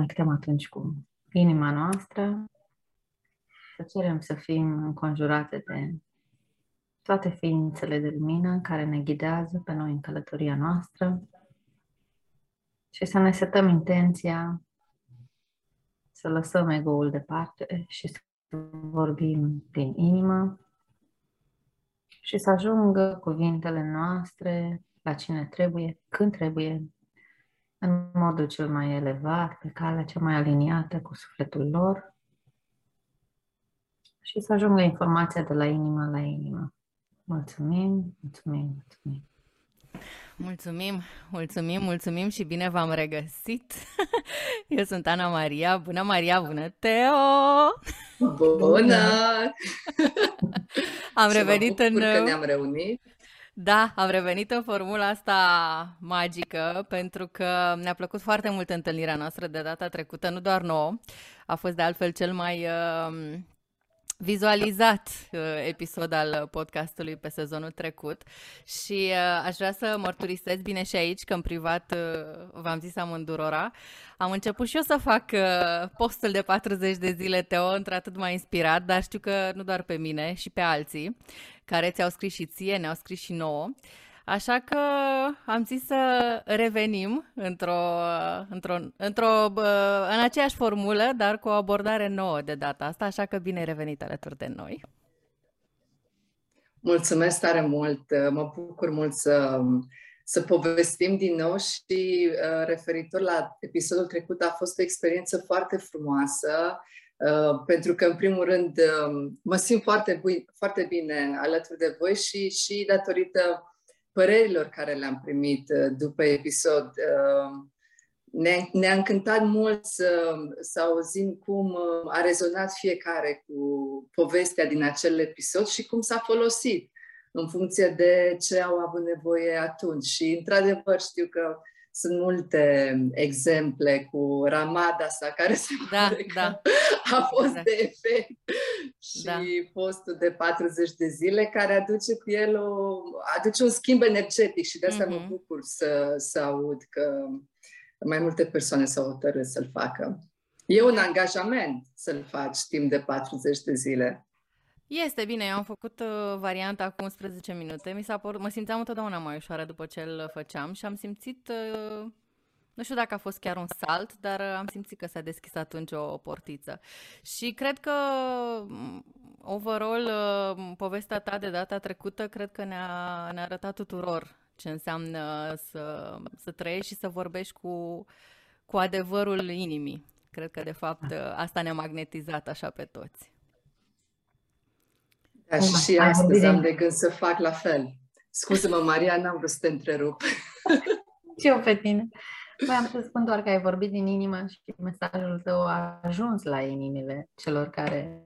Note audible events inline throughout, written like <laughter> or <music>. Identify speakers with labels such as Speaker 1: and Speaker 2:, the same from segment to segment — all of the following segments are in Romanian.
Speaker 1: să ne conectăm atunci cu inima noastră, să cerem să fim înconjurate de toate ființele de lumină care ne ghidează pe noi în călătoria noastră și să ne setăm intenția să lăsăm ego-ul departe și să vorbim din inimă și să ajungă cuvintele noastre la cine trebuie, când trebuie, în modul cel mai elevat, pe calea cea mai aliniată cu sufletul lor și să ajungă informația de la inimă la inimă. Mulțumim, mulțumim, mulțumim.
Speaker 2: Mulțumim, mulțumim, mulțumim și bine v-am regăsit. <laughs> Eu sunt Ana Maria. Bună, Maria, bună, Teo!
Speaker 3: Bună!
Speaker 2: Am revenit în...
Speaker 3: că ne-am reunit.
Speaker 2: Da, am revenit în formula asta magică pentru că ne-a plăcut foarte mult întâlnirea noastră de data trecută, nu doar nouă. A fost de altfel cel mai uh, vizualizat uh, episod al podcastului pe sezonul trecut și uh, aș vrea să mărturisesc bine și aici că în privat uh, v-am zis amândurora. Am început și eu să fac uh, postul de 40 de zile, Teo, într-atât mai inspirat, dar știu că nu doar pe mine și pe alții care ți-au scris și ție, ne-au scris și nouă. Așa că am zis să revenim într-o, într-o, într-o, în aceeași formulă, dar cu o abordare nouă de data asta, așa că bine revenit alături de noi.
Speaker 3: Mulțumesc tare mult! Mă bucur mult să, să povestim din nou și uh, referitor la episodul trecut a fost o experiență foarte frumoasă Uh, pentru că, în primul rând, uh, mă simt foarte, bui, foarte bine alături de voi și, și datorită părerilor care le-am primit uh, după episod. Uh, ne-a, ne-a încântat mult să, să auzim cum uh, a rezonat fiecare cu povestea din acel episod și cum s-a folosit în funcție de ce au avut nevoie atunci. Și, într-adevăr, știu că sunt multe exemple cu ramada sa care se
Speaker 2: da, pare da.
Speaker 3: a fost da. de efect și da. postul de 40 de zile care aduce cu el o, aduce un schimb energetic și de asta mm-hmm. mă mhm. bucur să, să aud că mai multe persoane s-au hotărât să-l facă. E un angajament să-l faci timp de 40 de zile.
Speaker 2: Este bine, eu am făcut uh, varianta cu 11 minute. Mi s-a părut, mă simțeam întotdeauna mai ușoară după ce îl făceam și am simțit, uh, nu știu dacă a fost chiar un salt, dar uh, am simțit că s-a deschis atunci o, o portiță. Și cred că, mm, overall, uh, povestea ta de data trecută, cred că ne-a, ne-a arătat tuturor ce înseamnă să, să trăiești și să vorbești cu, cu adevărul inimii. Cred că, de fapt, uh, asta ne-a magnetizat așa pe toți.
Speaker 3: Da, și, și astăzi am de gând să fac la fel. Scuză-mă, Maria, n-am vrut să te întrerup. <laughs>
Speaker 1: Și eu pe tine. Păi am să spun doar că ai vorbit din inimă și mesajul tău a ajuns la inimile celor care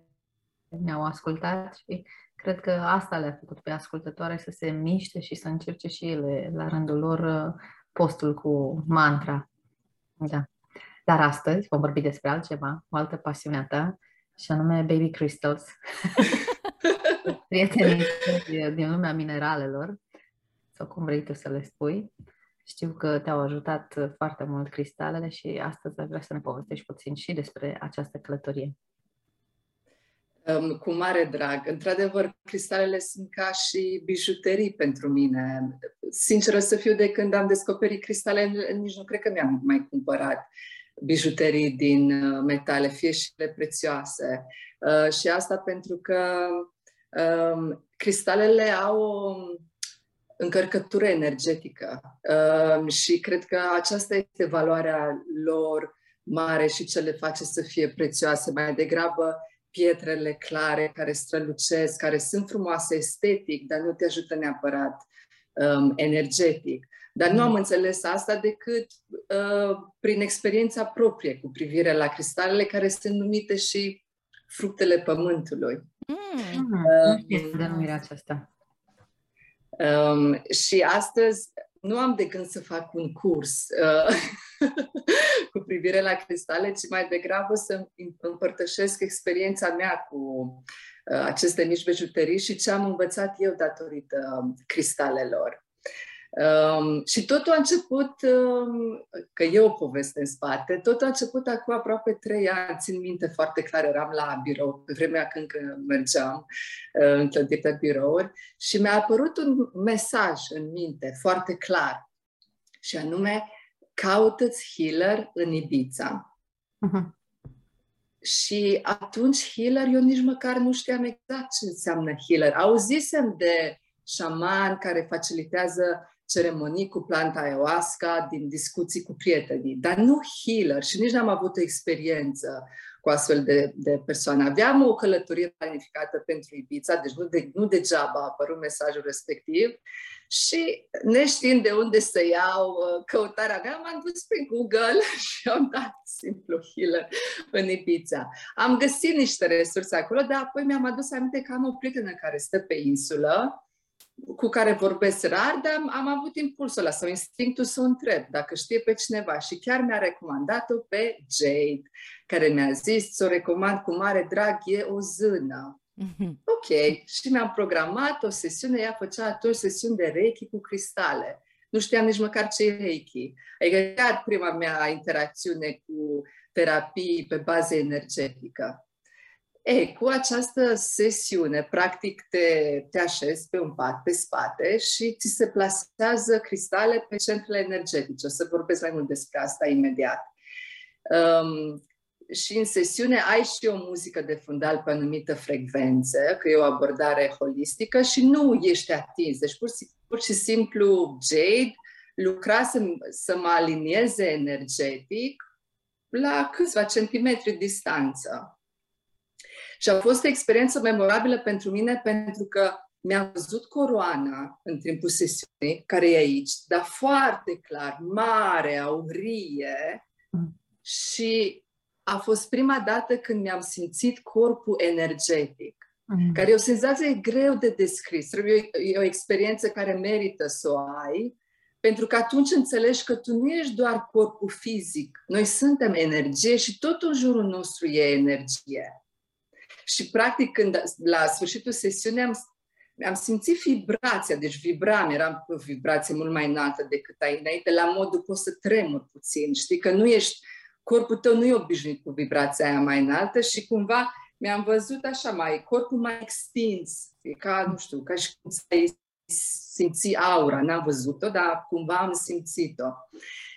Speaker 1: ne-au ascultat și cred că asta le-a făcut pe ascultătoare să se miște și să încerce și ele la rândul lor postul cu mantra. Da. Dar astăzi vom vorbi despre altceva, o altă pasiune a ta, și anume Baby Crystals. <laughs> Prietenii din lumea mineralelor, sau cum vrei tu să le spui. Știu că te-au ajutat foarte mult cristalele și astăzi aș vrea să ne povestești puțin și despre această călătorie.
Speaker 3: Um, cu mare drag. Într-adevăr, cristalele sunt ca și bijuterii pentru mine. Sinceră să fiu, de când am descoperit cristale, nici nu cred că mi-am mai cumpărat bijuterii din uh, metale, fie și le prețioase. Uh, și asta pentru că um, cristalele au o încărcătură energetică um, și cred că aceasta este valoarea lor mare și ce le face să fie prețioase. Mai degrabă pietrele clare care strălucesc, care sunt frumoase estetic, dar nu te ajută neapărat um, energetic. Dar nu am mm. înțeles asta decât uh, prin experiența proprie cu privire la cristalele care sunt numite și fructele pământului.
Speaker 1: Mm. Um, denumirea aceasta.
Speaker 3: Um, și astăzi nu am de gând să fac un curs uh, <laughs> cu privire la cristale, ci mai degrabă să împărtășesc experiența mea cu uh, aceste mici bijuterii și ce am învățat eu datorită cristalelor. Um, și totul a început, um, că e o poveste în spate, totul a început acum aproape trei ani, țin minte foarte clar, eram la birou, pe vremea când mergeam uh, întâlnit pe birouri și mi-a apărut un mesaj în minte foarte clar și anume, caută-ți healer în Ibiza. Uh-huh. Și atunci healer, eu nici măcar nu știam exact ce înseamnă healer. Auzisem de șaman care facilitează ceremonii cu planta ayahuasca, din discuții cu prietenii, dar nu healer și nici n-am avut o experiență cu astfel de, de persoane. Aveam o călătorie planificată pentru Ibiza, deci nu, de, nu degeaba a apărut mesajul respectiv și neștiind de unde să iau uh, căutarea mea, m-am dus pe Google <laughs> și am dat simplu healer în Ibiza. Am găsit niște resurse acolo, dar apoi mi-am adus aminte că am o prietenă care stă pe insulă cu care vorbesc rar, dar am avut impulsul ăla sau instinctul să o întreb dacă știe pe cineva și chiar mi-a recomandat-o pe Jade, care mi-a zis să o recomand cu mare drag, e o zână. Mm-hmm. Ok, și mi-am programat o sesiune, ea făcea atunci sesiuni de Reiki cu cristale. Nu știam nici măcar ce e Reiki. Adică chiar prima mea interacțiune cu terapii pe bază energetică. E, cu această sesiune, practic te, te așezi pe un pat, pe spate și ți se plasează cristale pe centrele energetice. O să vorbesc mai mult despre asta imediat. Um, și în sesiune ai și o muzică de fundal pe anumită frecvență, că e o abordare holistică și nu ești atins. Deci pur, pur și simplu Jade lucra să, să mă alinieze energetic la câțiva centimetri distanță. Și a fost o experiență memorabilă pentru mine pentru că mi-am văzut coroana în timpul sesiunii, care e aici, dar foarte clar, mare, aurie mm. și a fost prima dată când mi-am simțit corpul energetic, mm. care e o senzație greu de descris. E o experiență care merită să o ai, pentru că atunci înțelegi că tu nu ești doar corpul fizic. Noi suntem energie și tot în jurul nostru e energie. Și, practic, când la sfârșitul sesiunii am, am simțit vibrația, deci vibram, eram pe o vibrație mult mai înaltă decât ai înainte, la modul poți să tremur puțin, știi, că nu ești, corpul tău nu e obișnuit cu vibrația aia mai înaltă și cumva mi-am văzut așa mai, corpul mai extins, e ca, nu știu, ca și cum să simți aura, n-am văzut-o, dar cumva am simțit-o.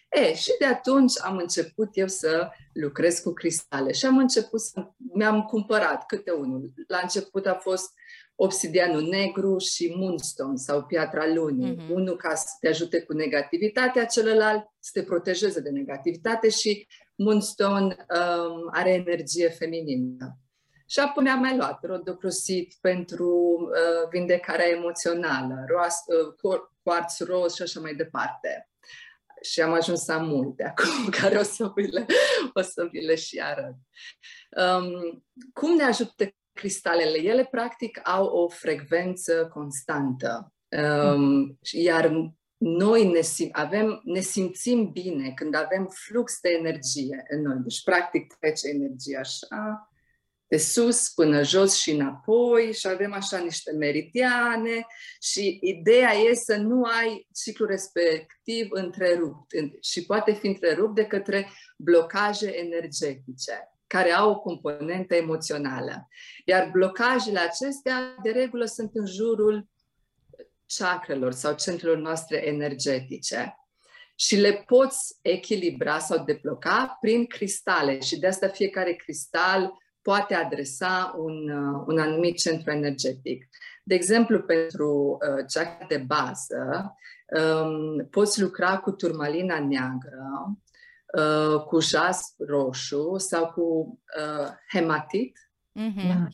Speaker 3: E, și de atunci am început eu să lucrez cu cristale și am început să mi-am cumpărat câte unul. La început a fost obsidianul negru și moonstone sau piatra lunii. Mm-hmm. Unul ca să te ajute cu negativitatea, celălalt să te protejeze de negativitate și moonstone um, are energie feminină. Și apoi mi-am mai luat rodocrosit pentru uh, vindecarea emoțională, roas, uh, quartz roz și așa mai departe și am ajuns să am multe acum, <laughs> care o să vi le, o să vi le și arăt. Um, cum ne ajută cristalele? Ele, practic, au o frecvență constantă. Um, iar noi ne, sim- avem, ne simțim bine când avem flux de energie în noi. Deci, practic, trece energia așa, de sus până jos și înapoi și avem așa niște meridiane și ideea e să nu ai ciclu respectiv întrerupt. Și poate fi întrerupt de către blocaje energetice care au o componentă emoțională. Iar blocajele acestea, de regulă, sunt în jurul chakrelor sau centrelor noastre energetice. Și le poți echilibra sau debloca prin cristale. Și de asta fiecare cristal poate adresa un, uh, un anumit centru energetic. De exemplu, pentru uh, cea de bază, um, poți lucra cu turmalina neagră, uh, cu jas roșu sau cu uh, hematit. Mm-hmm.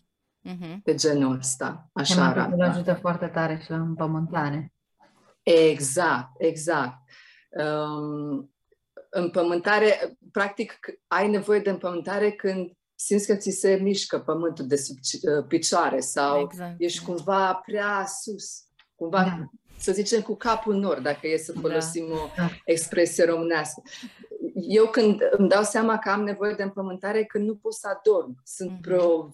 Speaker 3: Mm-hmm. Pe genul ăsta. Așa
Speaker 1: Hematitul arată. ajută foarte tare și la împământare.
Speaker 3: Exact, exact. Um, împământare, practic, ai nevoie de împământare când simți că ți se mișcă pământul de sub uh, picioare sau exact. ești cumva prea sus, cumva, da. să zicem, cu capul nord, dacă e să da. folosim da. o expresie românească. Eu când îmi dau seama că am nevoie de împământare, când nu pot să adorm, sunt, mm-hmm. pro,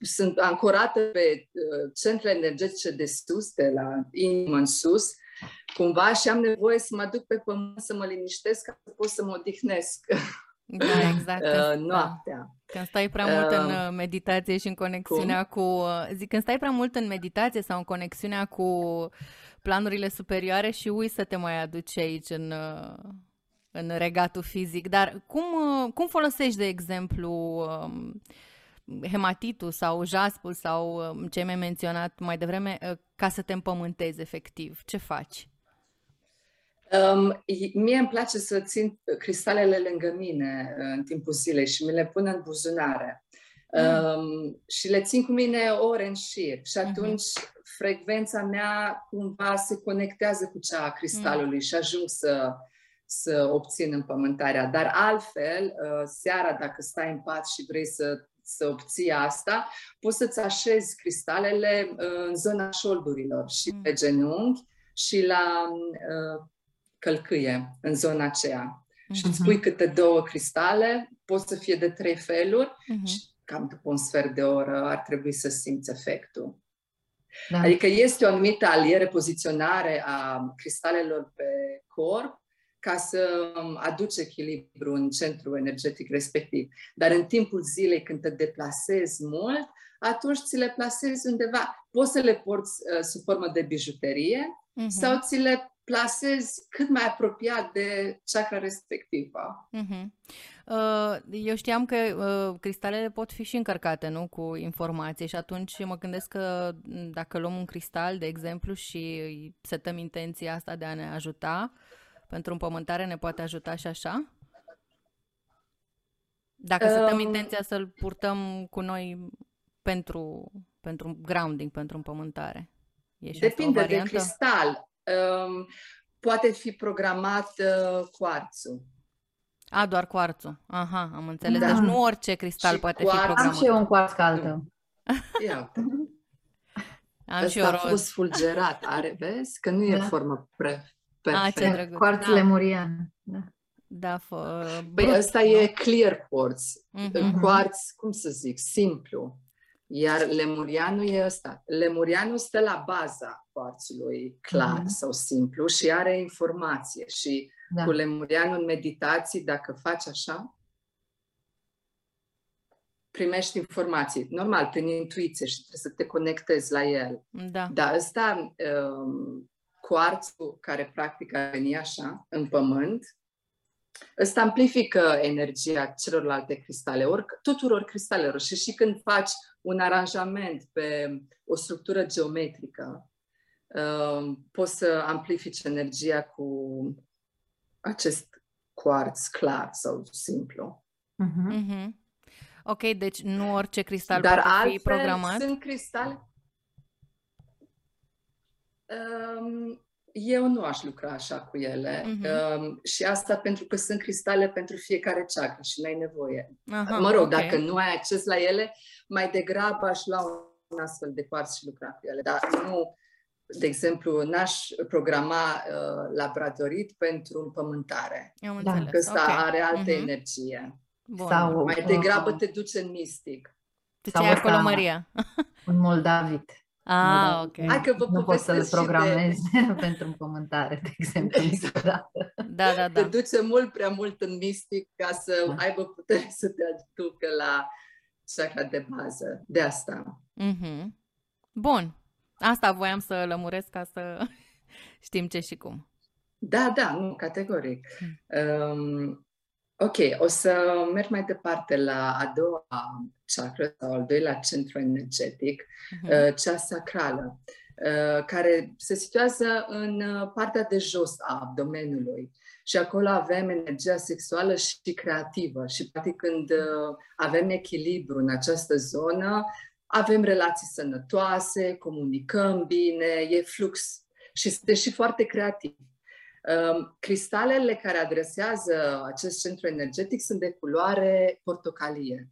Speaker 3: sunt ancorată pe uh, centrele energetice de sus, de la inimă în sus, cumva și am nevoie să mă duc pe pământ să mă liniștesc ca să pot să mă odihnesc.
Speaker 2: Da, exact. <laughs>
Speaker 3: Uh, noaptea.
Speaker 2: Când stai prea mult în uh, meditație și în conexiunea cum? cu... Zic, când stai prea mult în meditație sau în conexiunea cu planurile superioare și uiți să te mai aduci aici în, în regatul fizic. Dar cum, cum folosești, de exemplu, um, hematitul sau jaspul sau um, ce mi-ai menționat mai devreme uh, ca să te împământezi efectiv? Ce faci?
Speaker 3: Um, mie îmi place să țin cristalele lângă mine uh, în timpul zilei și mi le pun în buzunare. Mm. Um, și le țin cu mine ore în șir. Și mhm. atunci mm-hmm. frecvența mea cumva se conectează cu cea a cristalului mm. și ajung să, să obțin împământarea. Dar altfel, uh, seara, dacă stai în pat și vrei să să obții asta, poți să-ți așezi cristalele uh, în zona șoldurilor și mm. pe genunchi și la uh, călcâie, în zona aceea. Mm-hmm. Și îți pui câte două cristale, pot să fie de trei feluri mm-hmm. și cam după un sfert de oră ar trebui să simți efectul. Da. Adică este o anumită aliere, poziționare a cristalelor pe corp ca să aduci echilibru în centrul energetic respectiv. Dar în timpul zilei, când te deplasezi mult, atunci ți le plasezi undeva. Poți să le porți uh, sub formă de bijuterie uh-huh. sau ți le plasezi cât mai apropiat de chakra respectivă. Uh-huh.
Speaker 2: Uh, eu știam că uh, cristalele pot fi și încărcate, nu, cu informații și atunci mă gândesc că dacă luăm un cristal, de exemplu, și setăm intenția asta de a ne ajuta, pentru împământare ne poate ajuta și așa? Dacă um, setăm intenția să-l purtăm cu noi pentru, pentru grounding, pentru împământare.
Speaker 3: E și Depinde de cristal. Um, poate fi programat uh, cuarțul.
Speaker 2: A, doar cuarțul. Aha, am înțeles. Da. Deci nu orice cristal și poate cuarț... fi programat.
Speaker 1: Am și eu un cuarț caldă.
Speaker 3: Ia <laughs> Am Asta și eu a fost fulgerat, are, vezi? Că nu da. e formă pre,
Speaker 1: Perfect. A, ce drăguț. Quartz da. lemurian. Da.
Speaker 2: Da, fă...
Speaker 3: Păi ăsta e clear quartz. Mm-hmm. Quartz, cum să zic, simplu. Iar lemurianul e ăsta. Lemurianul stă la baza quartzului clar mm-hmm. sau simplu și are informație. Și da. cu lemurianul în meditații, dacă faci așa, primești informații. Normal, prin intuiție și trebuie să te conectezi la el.
Speaker 2: Da.
Speaker 3: Dar ăsta, um, cuarțul care practic a venit așa în pământ, ăsta amplifică energia celorlalte cristale, ori, tuturor cristalelor. Și și când faci un aranjament pe o structură geometrică, uh, poți să amplifici energia cu acest cuarț clar sau simplu.
Speaker 2: Uh-huh. Uh-huh. Ok, deci nu orice cristal Dar poate fi programat?
Speaker 3: sunt cristale eu nu aș lucra așa cu ele. Uh-huh. și asta pentru că sunt cristale pentru fiecare ceacră și n-ai nevoie. Aha, mă rog, okay. dacă nu ai acces la ele, mai degrabă aș lua un astfel de cuarț și lucra cu ele. Dar nu, de exemplu, n-aș programa uh, laboratorit pentru împământare.
Speaker 2: Am înțeles.
Speaker 3: Că ăsta okay. are altă uh-huh. energie. Bun. Sau, mai degrabă uh, te duci în mistic.
Speaker 2: Tu ce ai acolo, Maria?
Speaker 1: Un moldavit.
Speaker 2: Ah, ok.
Speaker 3: Hai că vă
Speaker 1: nu poți să-l programezi de... <laughs> pentru împământare, de exemplu.
Speaker 2: Da, da, da.
Speaker 3: Te duce mult prea mult în mistic ca să da. aibă putere să te aducă la chakra de bază. De asta.
Speaker 2: Mm-hmm. Bun. Asta voiam să lămuresc ca să <laughs> știm ce și cum.
Speaker 3: Da, da, nu, categoric. Um, Ok, o să merg mai departe la a doua chakra sau al doilea centru energetic, uh-huh. cea sacrală, uh, care se situează în uh, partea de jos a abdomenului. Și acolo avem energia sexuală și creativă. Și, practic, când uh, avem echilibru în această zonă, avem relații sănătoase, comunicăm bine, e flux și suntem și foarte creativi. Ehm, cristalele care adresează acest centru energetic sunt de culoare portocalie,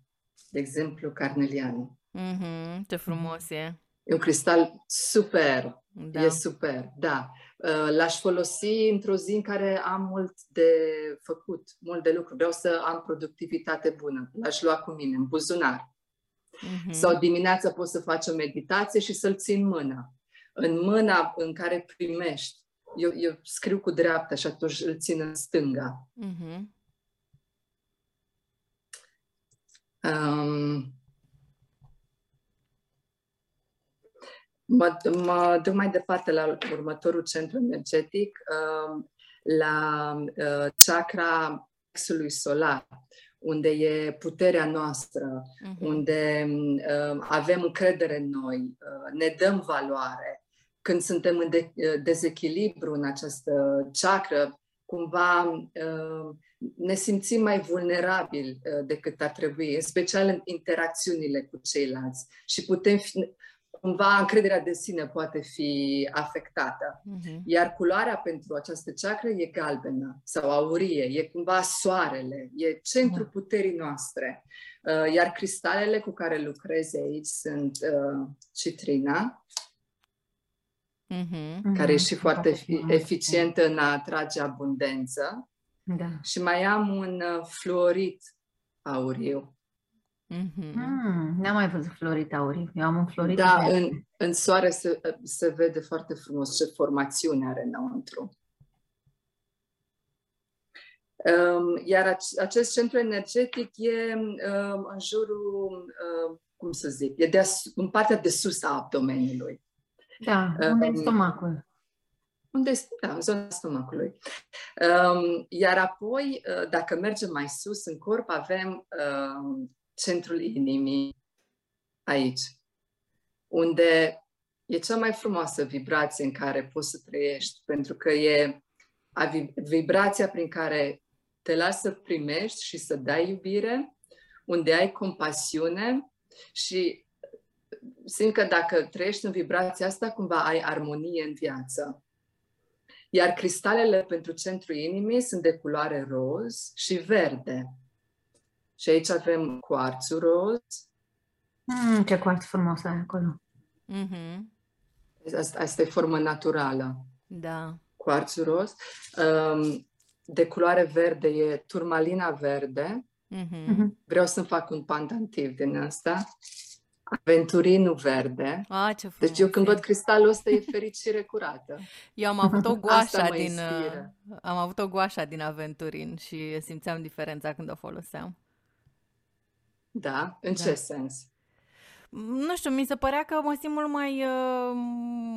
Speaker 3: de exemplu carnelian.
Speaker 2: Mm-hmm, ce frumos e!
Speaker 3: E un cristal super, da. e super, da. Ehm, l-aș folosi într-o zi în care am mult de făcut, mult de lucru. Vreau să am productivitate bună. L-aș lua cu mine în buzunar. Mm-hmm. Sau dimineața pot să faci o meditație și să-l țin în mână. În mâna în care primești eu, eu scriu cu dreapta și atunci îl țin în stânga.
Speaker 2: Mm-hmm.
Speaker 3: Um, mă, mă duc mai departe la următorul centru energetic, um, la uh, chakra plexului solar, unde e puterea noastră,
Speaker 2: Mm-hmm.
Speaker 3: unde uh, avem încredere în noi, uh, ne dăm valoare. Când suntem în de- uh, dezechilibru în această chakră, cumva uh, ne simțim mai vulnerabili uh, decât ar trebui, în special în interacțiunile cu ceilalți. Și putem fi, cumva încrederea de sine poate fi afectată.
Speaker 2: Mm-hmm.
Speaker 3: Iar culoarea pentru această ceacră e galbenă sau aurie, e cumva soarele, e centrul
Speaker 1: Da.
Speaker 3: puterii noastre. Uh, Iar cristalele cu care lucrez aici sunt uh, citrina,
Speaker 2: Mm-hmm.
Speaker 3: care e
Speaker 1: Mhm,
Speaker 3: și foarte fi-
Speaker 1: frumos.
Speaker 3: eficientă în a atrage abundență.
Speaker 1: Da.
Speaker 3: Și mai am un uh, fluorit auriu.
Speaker 2: Mm-hmm.
Speaker 1: Mm, n-am mai văzut florit aurii. Eu am un florit
Speaker 3: Da,
Speaker 1: verde.
Speaker 3: în, în soare se, se vede foarte frumos ce formațiune are înăuntru. Um, iar ac- acest centru energetic e um, în jurul, um, cum să zic, e de în partea de sus a abdomenului.
Speaker 1: Da, unde e
Speaker 3: Um,
Speaker 1: stomacul?
Speaker 3: Unde este, da, în zona stomacului. Um, iar apoi, uh, dacă mergem mai sus în corp, avem um, centrul inimii aici, unde e cea mai frumoasă vibrație în care poți să trăiești, pentru că e a vi- vibrația prin care te lasă să primești și să dai iubire, unde ai compasiune și simt că dacă trăiești în vibrația asta, cumva ai armonie în viață. Iar cristalele pentru centrul inimii sunt de culoare roz și verde. Și aici avem cuarțul roz.
Speaker 1: Mm, ce cuarț frumos ai acolo.
Speaker 2: Mm-hmm.
Speaker 3: Asta, asta e formă naturală.
Speaker 2: Da.
Speaker 3: Cuarțul roz. Um, de culoare verde e turmalina verde.
Speaker 2: Mm-hmm.
Speaker 1: Mhm.
Speaker 3: Vreau să-mi fac un pandantiv din asta. Aventurinul verde.
Speaker 2: Ah, ce frumos
Speaker 3: Deci eu când
Speaker 2: e.
Speaker 3: văd cristalul ăsta e fericire curată.
Speaker 2: Eu am avut o
Speaker 3: Asta
Speaker 2: goașa
Speaker 3: mă
Speaker 2: din
Speaker 3: inspiră.
Speaker 2: uh, am avut o goașa din Aventurin și simțeam diferența când o foloseam.
Speaker 3: Da? În
Speaker 2: Da.
Speaker 3: ce sens?
Speaker 2: Nu știu, mi se părea că mă simt mult mai, uh,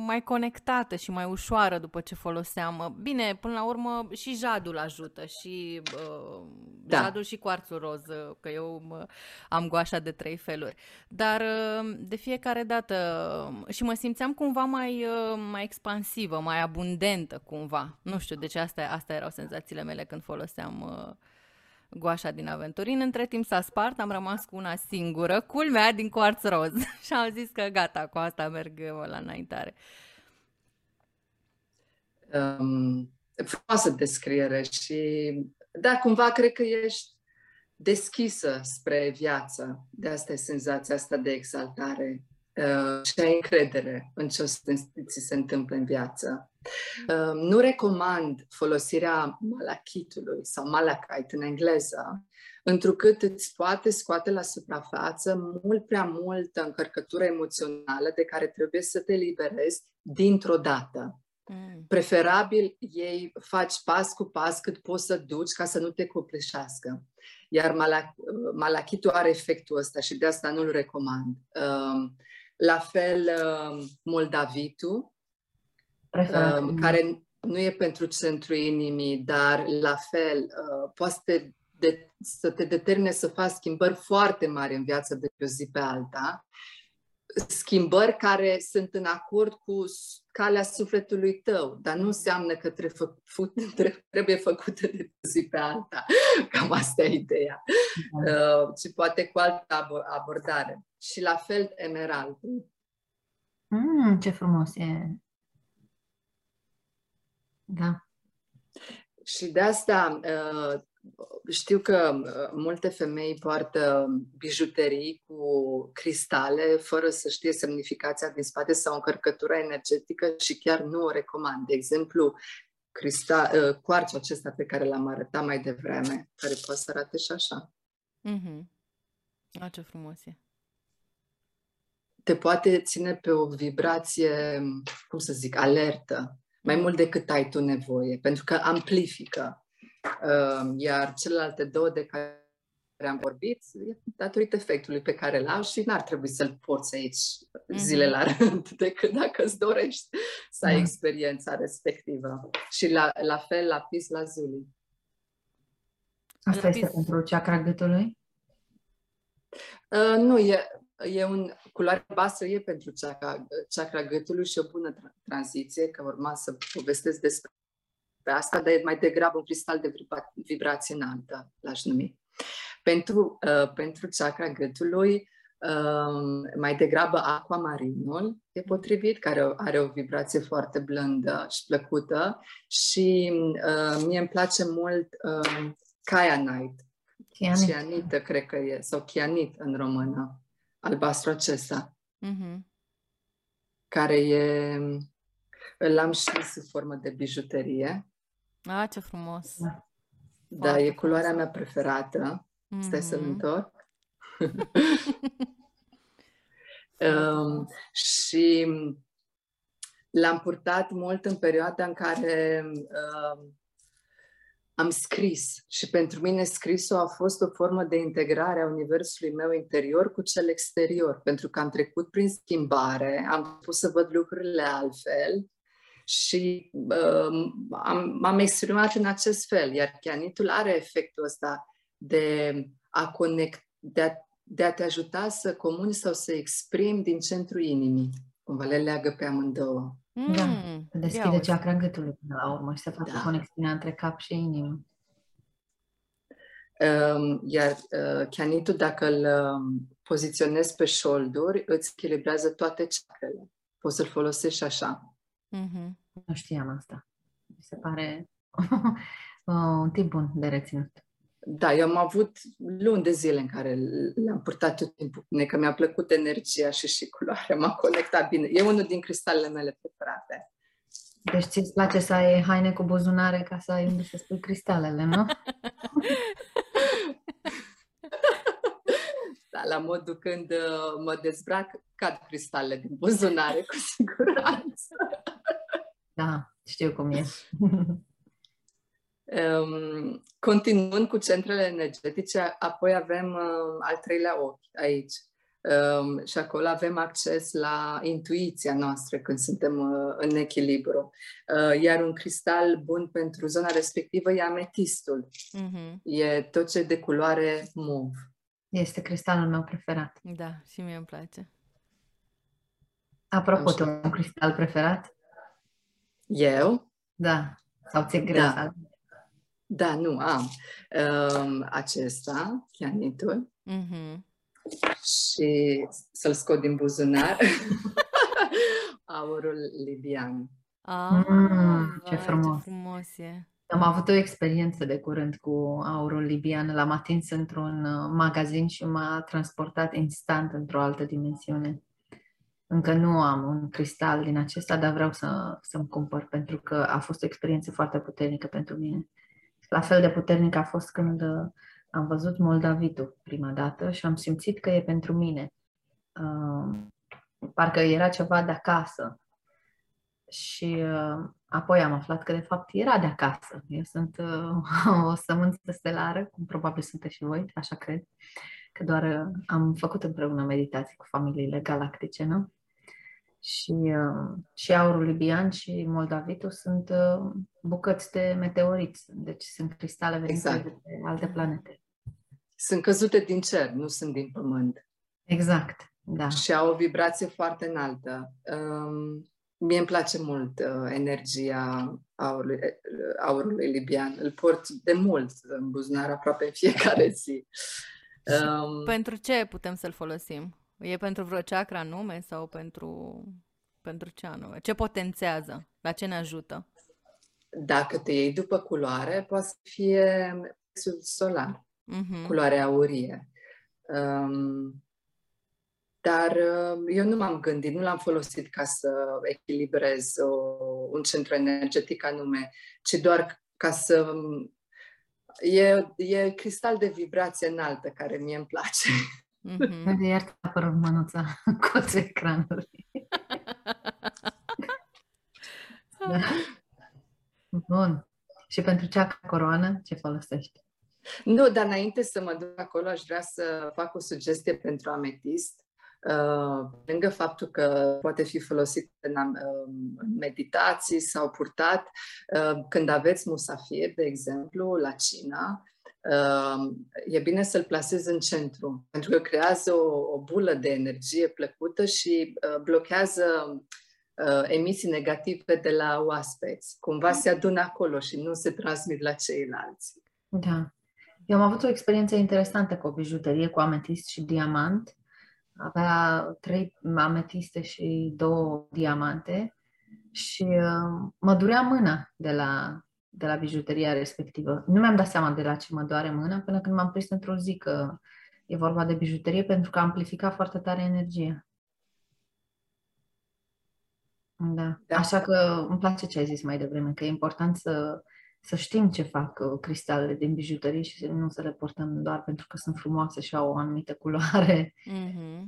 Speaker 2: mai conectată și mai ușoară după ce foloseam. Bine, până la urmă și jadul ajută și uh,
Speaker 3: Da.
Speaker 2: jadul și cuarțul roz, uh, că eu mă, am goașa de trei feluri. Dar uh, de fiecare dată uh, și mă simțeam cumva mai, uh, mai expansivă, mai abundentă cumva. Nu știu, deci astea, astea erau senzațiile mele când foloseam uh, goașa din Aventurin. Între timp s-a spart, am rămas cu una singură, culmea din cuarț roz. <laughs> și am zis că gata, cu asta merg eu la înaintare.
Speaker 3: um, frumoasă descriere și da, cumva cred că ești deschisă spre viață. De asta e senzația asta de exaltare uh, și ai încredere în ce o să ți se întâmplă în viață. Uh, nu recomand folosirea malachitului sau malachite în engleză, întrucât îți poate scoate la suprafață mult prea multă încărcătură emoțională de care trebuie să te liberezi dintr-o dată
Speaker 2: Mm.
Speaker 3: preferabil ei faci pas cu pas cât poți să duci ca să nu te copleșească. Iar mala- malachitul are efectul ăsta și de asta nu-l recomand. Um, La fel, um, moldavitul,
Speaker 1: Preferat.
Speaker 3: um, care nu e pentru centrul inimii, dar la fel uh, poate să te, de, să te determine să faci schimbări foarte mari în viață de pe o zi pe alta. Schimbări care sunt în acord cu s- calea sufletului tău, dar nu înseamnă că trebuie, fă, fu- trebuie făcută de pe o zi pe alta. <laughs> Cam asta e ideea. Uh, ci poate cu altă abo- abordare. Și la fel, emeraldul.
Speaker 1: Mm, ce frumos e. Da.
Speaker 3: Și de asta uh, știu că uh, multe femei poartă bijuterii cu cristale fără să știe semnificația din spate sau încărcătura energetică și chiar nu o recomand. De exemplu, crista, uh, cuarțul acesta pe care l-am arătat mai devreme, care poate să arate și așa.
Speaker 2: Mm-hmm. A, ce frumos e.
Speaker 3: Te poate ține pe o vibrație, cum să zic, alertă, mai
Speaker 2: Mm.
Speaker 3: mult decât ai tu nevoie, pentru că amplifică. Uh, Iar celelalte două de care am vorbit, e datorită efectului pe care îl au și n-ar trebui să-l porți aici zile la rând, <laughs> decât dacă îți dorești să ai
Speaker 1: Da.
Speaker 3: experiența respectivă. Și la, la fel, la pis, la zuli.
Speaker 1: Asta
Speaker 2: La
Speaker 1: este
Speaker 2: pis-
Speaker 1: pentru chakra gâtului?
Speaker 3: Uh, nu, e, e un, culoarea albastră e pentru chakra, chakra gâtului și o bună tra- tranziție, că urma să povestesc despre asta, dar e mai degrabă un cristal de vibra- vibrație înaltă, l-aș numi. Pentru, uh, pentru chakra gâtului, uh, mai degrabă aquamarinul e potrivit, care are o vibrație foarte blândă și plăcută și uh, mie îmi place mult uh, Kyanite,
Speaker 1: Cianit.
Speaker 3: Cianită, cred că e, sau chianit în română, albastru acesta,
Speaker 2: Mhm.
Speaker 3: care e, îl am și sub formă de bijuterie,
Speaker 2: Ah, ce frumos.
Speaker 1: Da.
Speaker 3: dar
Speaker 2: Foarte
Speaker 3: e culoarea
Speaker 2: frumos.
Speaker 3: mea preferată. Stai să-l
Speaker 2: Mhm.
Speaker 3: întorc. <laughs> um, și l-am purtat mult în perioada în care um, am scris și pentru mine scrisul a fost o formă de integrare a universului meu interior cu cel exterior, pentru că am trecut prin schimbare, am pus să văd lucrurile altfel și um, am, m-am exprimat în acest fel, iar chianitul are efectul ăsta de a conect, de a, de a te ajuta să comuni sau să exprimi din centrul inimii. Cumva le leagă pe amândouă.
Speaker 1: Da.
Speaker 2: Mm, ia
Speaker 1: Deschide
Speaker 2: uite.
Speaker 1: chakra gâtului până la urmă și se face
Speaker 3: Da.
Speaker 1: conexiunea între cap și inimă.
Speaker 3: Um, iar uh, chianitul, dacă îl um, poziționezi pe șolduri, îți echilibrează toate chakrele. Poți să-l folosești și așa.
Speaker 2: Mhm.
Speaker 1: Nu știam asta. Mi se pare <laughs> un tip bun de reținut.
Speaker 3: Da, eu am avut luni de zile în care l-am purtat tot timpul cu mine, că mi-a plăcut energia și și culoarea, m-a conectat bine. E unul din cristalele mele preferate.
Speaker 1: Deci ți-ți place să ai haine cu buzunare ca să ai unde să spui cristalele, nu? <laughs>
Speaker 3: Da, la modul când uh, mă dezbrac, cad cristalele din buzunare, cu siguranță.
Speaker 1: Da, știu cum e. <laughs>
Speaker 3: Um, continuând cu centrele energetice, apoi avem uh, al treilea ochi aici. Um, și acolo avem acces la intuiția noastră când suntem uh, în echilibru. Uh, iar un cristal bun pentru zona respectivă e ametistul.
Speaker 2: Mhm.
Speaker 3: E tot ce e de culoare mov.
Speaker 1: Este cristalul meu preferat.
Speaker 2: Da, și mie îmi place.
Speaker 1: Apropo,
Speaker 3: Așa.
Speaker 1: tu ai un cristal preferat?
Speaker 3: Eu?
Speaker 1: Da. Sau ți-e greu
Speaker 3: Da.
Speaker 1: să alegi?
Speaker 3: Da, nu am. Um, acesta, chianitul,
Speaker 2: Mhm.
Speaker 3: și să-l scot din buzunar, <laughs> aurul libian.
Speaker 2: Ah,
Speaker 1: Mm, ce
Speaker 2: vai,
Speaker 1: frumos.
Speaker 2: Ce frumos e.
Speaker 1: Am avut o experiență de curând cu aurul libian. L-am atins într-un uh, magazin și m-a transportat instant într-o altă dimensiune. Încă nu am un cristal din acesta, dar vreau să, să-mi cumpăr pentru că a fost o experiență foarte puternică pentru mine. La fel de puternic a fost când uh, am văzut Moldavitul prima dată și am simțit că e pentru mine. Uh, parcă era ceva de acasă. Și uh, apoi am aflat că de fapt era de acasă. Eu sunt uh, <laughs> o sămânță stelară, cum probabil sunteți și voi, așa cred. Că doar uh, am făcut împreună meditații cu familiile galactice, nu? Și, uh, și aurul libian și moldavitul sunt uh, bucăți de meteoriți, deci sunt cristale venite
Speaker 3: Exact.
Speaker 1: de pe alte planete.
Speaker 3: Sunt căzute din cer, nu sunt din pământ.
Speaker 1: Exact, da.
Speaker 3: Și au o vibrație foarte înaltă. Um, mie îmi place mult uh, energia aurului, uh, aurului libian. Îl port de mult în buzunar aproape în fiecare zi. Um,
Speaker 2: Pentru ce putem să-l folosim? E pentru vreo chakra anume sau pentru, pentru ce anume? Ce potențează? La ce ne ajută?
Speaker 3: dacă te iei după culoare, poate să fie plexul solar.
Speaker 2: Mhm.
Speaker 3: culoare aurie. Um, dar uh, eu nu m-am gândit, nu l-am folosit ca să echilibrez o, un centru energetic anume, ci doar ca să... E, e cristal de vibrație înaltă care mie îmi place. <laughs>
Speaker 2: Mhm.
Speaker 1: Uite, iar ți-a apărut mânuța în colțul ecranului. <laughs> Da. Bun. Și pentru cea coroană, ce folosești?
Speaker 3: Nu, dar înainte să mă duc acolo, aș vrea să fac o sugestie pentru ametist. Uh, lângă faptul că poate fi folosit în uh, meditații sau purtat, uh, când aveți musafir, de exemplu, la China, uh, e bine să-l plasezi în centru, pentru că creează o, o bulă de energie plăcută și uh, blochează uh, emisii negative de la oaspeți. Cumva se adună acolo și nu se transmit la ceilalți.
Speaker 1: Da. Eu am avut o experiență interesantă cu o bijuterie cu ametist și diamant. Avea trei ametiste și două diamante și uh, mă durea mâna de la, de la bijuteria respectivă. Nu mi-am dat seama de la ce mă doare mâna până când m-am prins într-o zi că e vorba de bijuterie pentru că amplifica foarte tare energia. Da. da. Așa că îmi place ce ai zis mai devreme, că e important să să știm ce fac uh, cristalele din bijuterie și să nu să le portăm doar pentru că sunt frumoase și au o anumită culoare. Mm-hmm.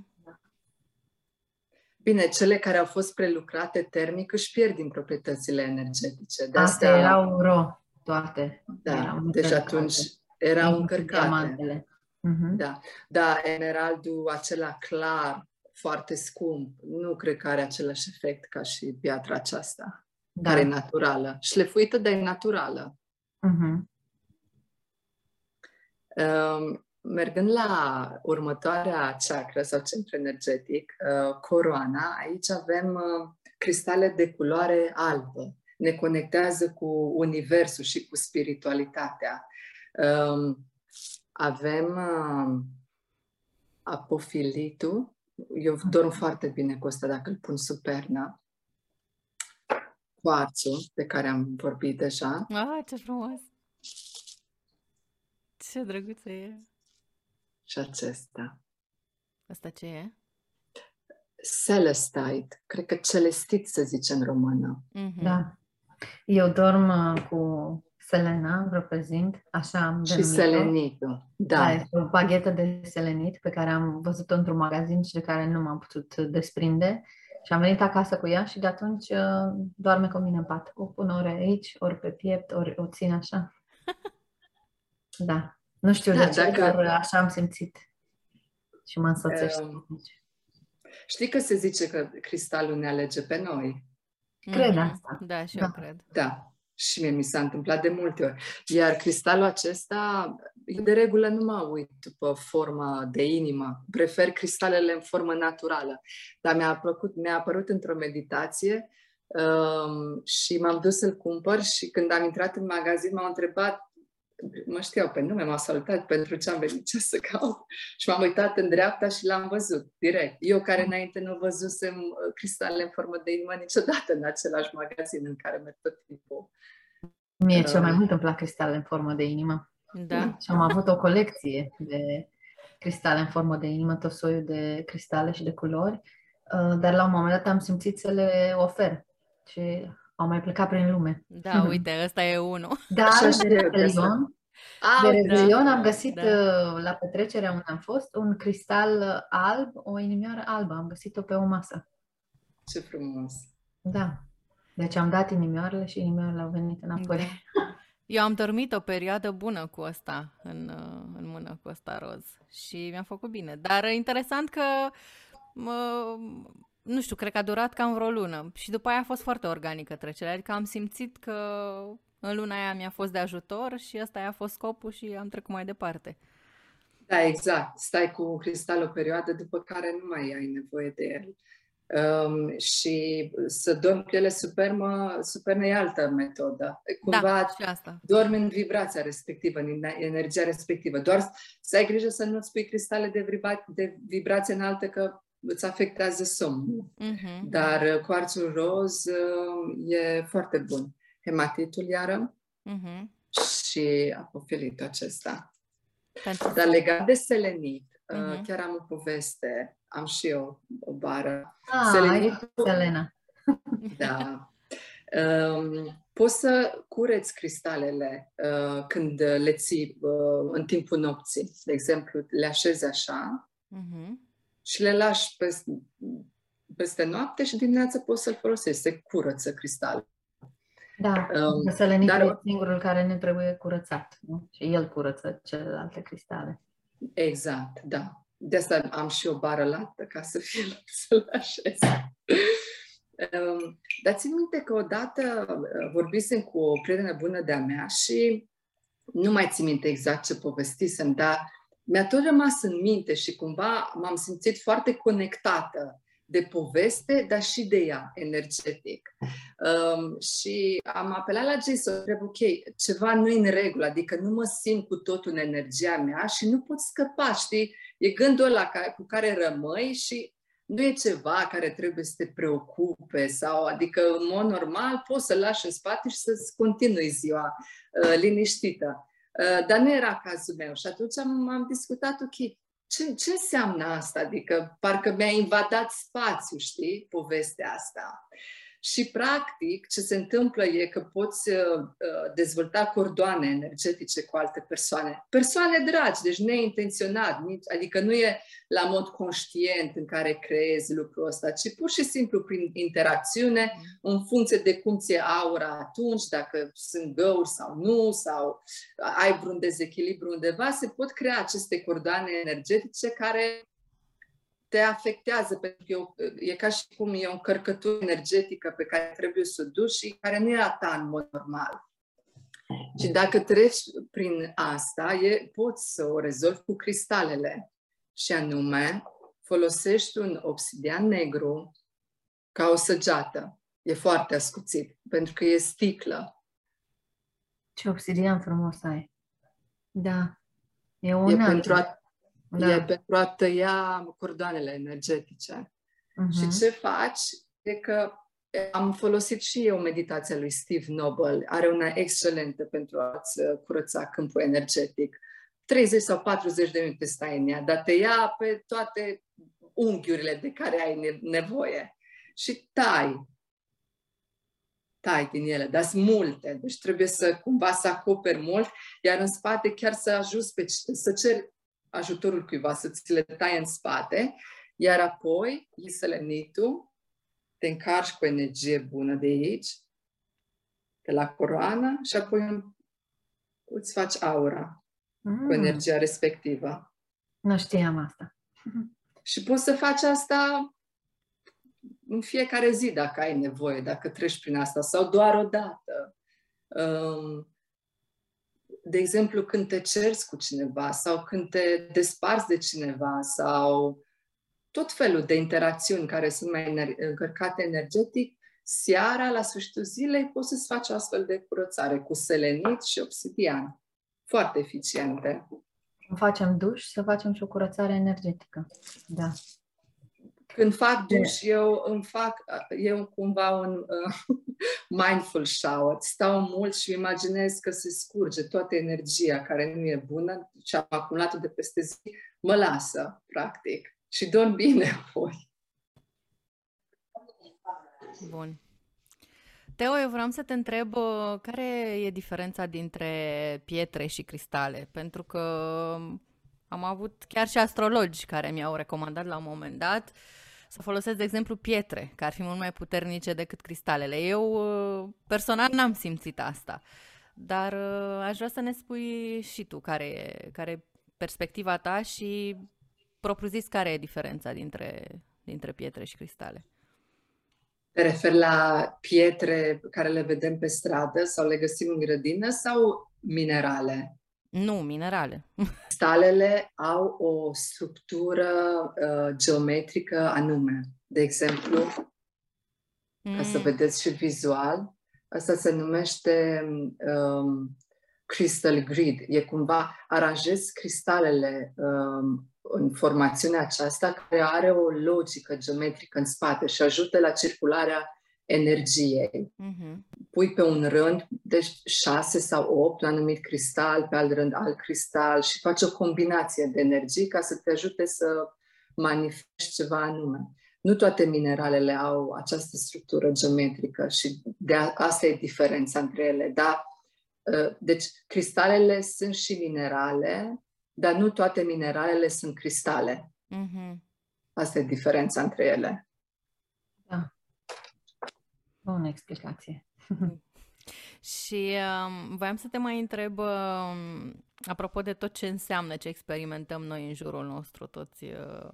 Speaker 3: Bine, cele care au fost prelucrate termic își pierd din proprietățile energetice.
Speaker 1: De Astea asta erau ro, toate.
Speaker 3: Da, erau deci atunci erau încărcate. Mm-hmm. Da, da, emeraldul acela clar, foarte scump, nu cred că are același efect ca și piatra aceasta da. care e naturală. Șlefuită, dar e naturală. Uh-huh. Uh, mergând la următoarea chakra sau centru energetic, uh, coroana, aici avem uh, cristale de culoare albă. Ne conectează cu universul și cu spiritualitatea. Uh, avem uh, apofilitul. Eu dorm foarte bine cu asta dacă îl pun sub pernă quarțul de care am vorbit deja.
Speaker 2: Ah, ce frumos! Ce drăguță e!
Speaker 3: Și acesta.
Speaker 2: Asta ce e?
Speaker 3: Celestite. Cred că celestit se zice în română.
Speaker 1: Mm-hmm. Da. Eu dorm uh, cu Selena, reprezint, așa am
Speaker 3: Și selenitul, da. da.
Speaker 1: Este o baghetă de selenit pe care am văzut-o într-un magazin și de care nu m-am putut desprinde și am venit acasă cu ea și de atunci uh, doarme cu mine în pat. O pun ori aici, ori pe piept, ori o țin așa. <laughs> Da. Nu știu da, de ce, dacă... dar așa am simțit. Și mă însoțește. Uh,
Speaker 3: știi că se zice că cristalul ne alege pe noi?
Speaker 1: Cred mm-hmm. asta.
Speaker 2: Da, și da. eu cred.
Speaker 3: Da. Și mie mi s-a întâmplat de multe ori. Iar cristalul acesta, eu de regulă nu mă uit după forma de inimă. Prefer cristalele în formă naturală. Dar mi-a, plăcut, mi-a apărut într-o meditație um, și m-am dus să-l cumpăr și când am intrat în magazin m-au întrebat mă știau pe nume, m-au salutat pentru ce am venit, ce să caut. Și m-am uitat în dreapta și l-am văzut, direct. Eu care înainte nu văzusem uh, cristalele în formă de inimă niciodată în același magazin în care merg tot timpul.
Speaker 1: Mie cel mai mult îmi plac cristalele în formă de inimă. Da. Și am avut o colecție de cristale în formă de inimă, tot soiul de cristale și de culori, uh, dar la un moment dat am simțit să le ofer și au mai plecat prin lume.
Speaker 2: Da, uite, ăsta e unul.
Speaker 1: Da, de Revelion. Ah, de Revelion da, am găsit da. Uh, la petrecerea unde am fost un cristal alb, o inimioară albă. Am găsit-o pe o masă.
Speaker 3: Ce frumos!
Speaker 1: Da. Deci am dat inimioarele și inimioarele au venit înapoi. Da.
Speaker 2: Eu am dormit o perioadă bună cu asta, în, în mână cu ăsta roz și mi-a făcut bine. Dar interesant că, mă, nu știu, cred că a durat cam vreo lună și după aia a fost foarte organică trecerea, adică am simțit că în luna aia mi-a fost de ajutor și ăsta a fost scopul și am trecut mai departe.
Speaker 3: Da, exact. Stai cu un cristal o perioadă după care nu mai ai nevoie de el. Um, și să dormi cu ele supermă, supermă e altă metodă. Cumva
Speaker 2: da, și asta.
Speaker 3: dormi în vibrația respectivă, în energia respectivă. Doar să ai grijă să nu-ți pui cristale de, vibra- de vibrație înaltă că îți afectează somnul. Uh-huh. Dar cuarțul roz uh, e foarte bun. Hematitul iară uh-huh. și apofilitul acesta. Pentru Dar legat de selenit, uh-huh. chiar am o poveste am și eu o bară.
Speaker 1: Ah, Selenit, Selena. <laughs>
Speaker 3: Da. Um, poți să cureți cristalele uh, când le ții uh, în timpul nopții. De exemplu, le așezi așa uh-huh. Și le lași peste, peste noapte și dimineața poți să-l folosești. Se curăță cristalul.
Speaker 1: Da, um, selenitul dar... e singurul care ne trebuie curățat, nu? Și el curăță celelalte cristale.
Speaker 3: Exact, da. De asta am și o bară lată ca să fie <laughs> să-l așez. um, dar țin minte că odată uh, vorbisem cu o prietenă bună de-a mea și nu mai țin minte exact ce povestisem, dar mi-a tot rămas în minte și cumva m-am simțit foarte conectată de poveste, dar și de ea, energetic. Um, și am apelat la Jay să întreb, ok, ceva nu e în regulă, adică nu mă simt cu totul în energia mea și nu pot scăpa, știi? E gândul ăla cu care rămâi și nu e ceva care trebuie să te preocupe sau, adică, în mod normal, poți să lași în spate și să-ți continui ziua uh, liniștită. Uh, dar nu era cazul meu și atunci am, am discutat, ok, ce, ce înseamnă asta? Adică parcă mi-a invadat spațiu, știi, povestea asta. Și, practic, ce se întâmplă e că poți uh, uh, dezvolta cordoane energetice cu alte persoane. Persoane dragi, deci neintenționat, adică nu e la mod conștient în care creezi lucrul ăsta, ci pur și simplu prin interacțiune, în funcție de cum ți-e aura atunci, dacă sunt găuri sau nu, sau ai vreun dezechilibru undeva, se pot crea aceste cordoane energetice care te afectează, pentru că e, e ca și cum e o încărcătură energetică pe care trebuie să o duci și care nu e a ta în mod normal. Și dacă treci prin asta, e, poți să o rezolvi cu cristalele. Și anume, folosești un obsidian negru ca o săgeată. E foarte ascuțit, pentru că e sticlă.
Speaker 1: Ce obsidian frumos ai! Da. E, un
Speaker 3: e pentru a da. E pentru a tăia cordoanele energetice. Uh-huh. Și ce faci e că am folosit și eu meditația lui Steve Noble. Are una excelentă pentru a-ți uh, curăța câmpul energetic. 30 sau 40 de minute stai în ea, dar te ia pe toate unghiurile de care ai nevoie. Și tai. Tai din ele, dar sunt multe. Deci trebuie să cumva să acoperi mult, iar în spate chiar să ajuți pe, să ceri ajutorul cuiva să ți le tai în spate, iar apoi iei selenitul, te încarci cu energie bună de aici, de la coroană și apoi îți faci aura mm. cu energia respectivă.
Speaker 1: Nu știam asta.
Speaker 3: Și poți să faci asta în fiecare zi dacă ai nevoie, dacă treci prin asta, sau doar o dată. Um, de exemplu, când te cerți cu cineva sau când te desparți de cineva sau tot felul de interacțiuni care sunt mai încărcate energetic, seara, la sfârșitul zilei, poți să-ți faci astfel de curățare cu selenit și obsidian. Foarte eficiente.
Speaker 1: Când facem duș, să facem și o curățare energetică. Da.
Speaker 3: Când fac duș, eu îmi fac, eu cumva un uh, <laughs> mindful shower. Stau mult și imaginez că se scurge toată energia care nu e bună și am acumulat de peste zi, mă lasă, practic. Și dorm bine <laughs> apoi.
Speaker 2: Bun. Teo, eu vreau să te întreb uh, care e diferența dintre pietre și cristale, pentru că am avut chiar și astrologi care mi-au recomandat la un moment dat uh, să folosesc, de exemplu, pietre, care ar fi mult mai puternice decât cristalele. Eu, uh, personal, n-am simțit asta. Dar uh, aș vrea să ne spui și tu care e, care e perspectiva ta și, propriu-zis, care e diferența dintre, dintre pietre și cristale.
Speaker 3: Te refer la pietre care le vedem pe stradă sau le găsim în grădină sau minerale?
Speaker 2: Nu, minerale. <laughs>
Speaker 3: Stalele au o structură uh, geometrică anume. De exemplu, mm. ca să mm. vedeți și vizual, asta se numește um, crystal grid. E cumva, aranjezi cristalele um, în formațiunea aceasta care are o logică geometrică în spate și ajută la circularea energiei. Uh-huh. Pui pe un rând, deci șase sau opt, un anumit cristal, pe alt rând alt cristal și faci o combinație de energii ca să te ajute să manifesti ceva anume. Nu toate mineralele au această structură geometrică și de a, asta e diferența între ele. Da? Deci, cristalele sunt și minerale, dar nu toate mineralele sunt cristale. Uh-huh. Asta e diferența între ele.
Speaker 1: Da. Bună explicație.
Speaker 2: Și uh, voiam să te mai întreb, uh, apropo de tot ce înseamnă ce experimentăm noi în jurul nostru, toți uh,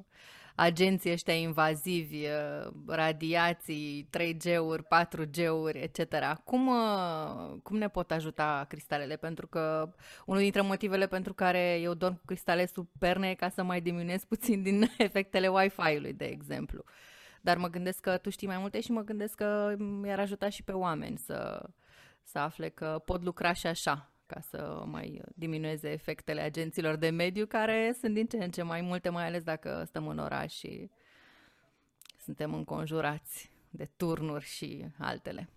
Speaker 2: agenții ăștia invazivi, uh, radiații, 3G-uri, 4G-uri, etc. Cum, uh, cum ne pot ajuta cristalele? Pentru că unul dintre motivele pentru care eu dorm cu cristale sub perne e ca să mai diminuez puțin din <laughs> efectele Wi-Fi-ului, de exemplu. Dar mă gândesc că tu știi mai multe și mă gândesc că i-ar ajuta și pe oameni să, să afle că pot lucra și așa ca să mai diminueze efectele agenților de mediu, care sunt din ce în ce mai multe, mai ales dacă stăm în oraș și suntem înconjurați de turnuri și altele.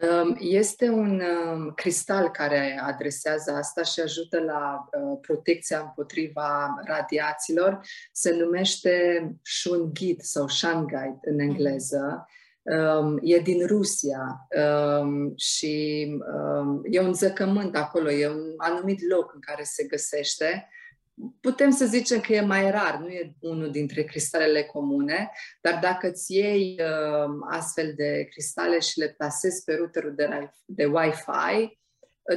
Speaker 3: Um, este un um, cristal care adresează asta și ajută la uh, protecția împotriva radiațiilor. Se numește Shungit sau Shungite în mhm. engleză um, e din Rusia um, și um, e un zăcământ acolo, e un anumit loc în care se găsește. Putem să zicem că e mai rar, nu e unul dintre cristalele comune, dar dacă îți iei um, astfel de cristale și le plasezi pe routerul de, de Wi-Fi,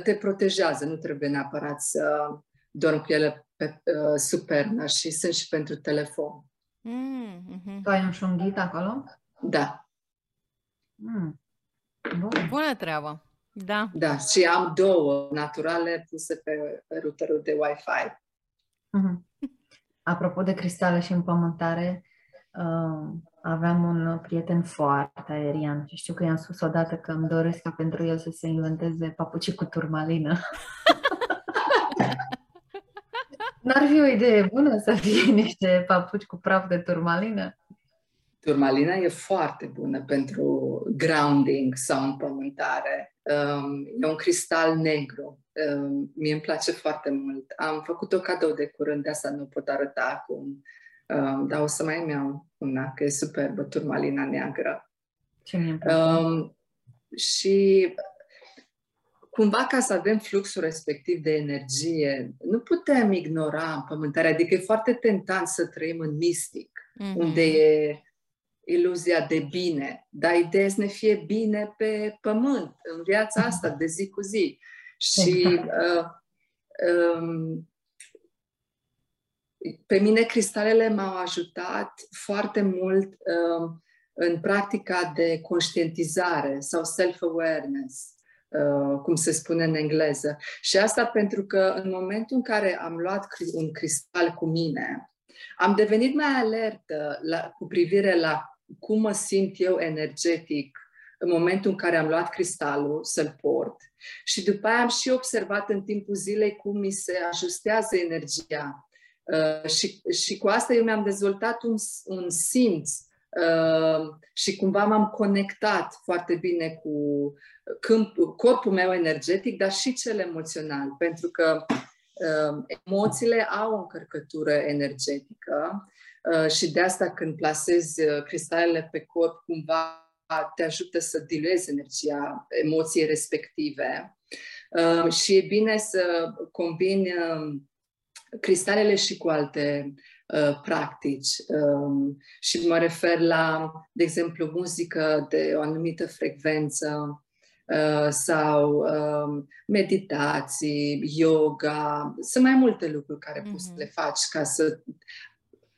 Speaker 3: te protejează, nu trebuie neapărat să dormi cu ele pe uh, supernă și sunt și pentru telefon.
Speaker 1: Mm, mm-hmm. Tu ai un șunghit acolo?
Speaker 3: Da.
Speaker 1: Mm.
Speaker 2: Bun. Bună treabă! Da.
Speaker 3: Da, și am două naturale puse pe, pe routerul de Wi-Fi.
Speaker 1: Mm-hmm. Apropo de cristale și împământare, uh, aveam un prieten foarte aerian și știu că i-am spus odată că îmi doresc ca pentru el să se inventeze papucii cu turmalină. <laughs> N-ar fi o idee bună să fie niște papuci cu praf de turmalină?
Speaker 3: Turmalina e foarte bună pentru grounding sau împământare. Um, e un cristal negru. Um, mie îmi place foarte mult. Am făcut o cadou de curând, de asta nu pot arăta acum. Um, dar o să mai iau una, că e superbă, turmalina neagră.
Speaker 1: Ce mi um,
Speaker 3: Și cumva ca să avem fluxul respectiv de energie, nu putem ignora împământarea. Adică e foarte tentant să trăim în mistic, mm-hmm. unde e iluzia de bine, dar ideea să ne fie bine pe pământ, în viața asta, de zi cu zi. Și uh, um, pe mine cristalele m-au ajutat foarte mult um, în practica de conștientizare sau self-awareness, uh, cum se spune în engleză. Și asta pentru că în momentul în care am luat un cristal cu mine, am devenit mai alertă la, cu privire la cum mă simt eu energetic în momentul în care am luat cristalul să-l port și după aia am și observat în timpul zilei cum mi se ajustează energia. Uh, și, și cu asta eu mi-am dezvoltat un, un simț uh, și cumva m-am conectat foarte bine cu câmp, corpul meu energetic, dar și cel emoțional, pentru că uh, emoțiile au o încărcătură energetică Uh, și de asta când plasezi uh, cristalele pe corp, cumva te ajută să diluezi energia emoției respective. Uh, și e bine să combini um, cristalele și cu alte practici. Um, și mă refer la, de exemplu, muzică de o anumită frecvență, sau um, meditații, yoga, sunt mai multe lucruri care mm-hmm. poți să le faci ca să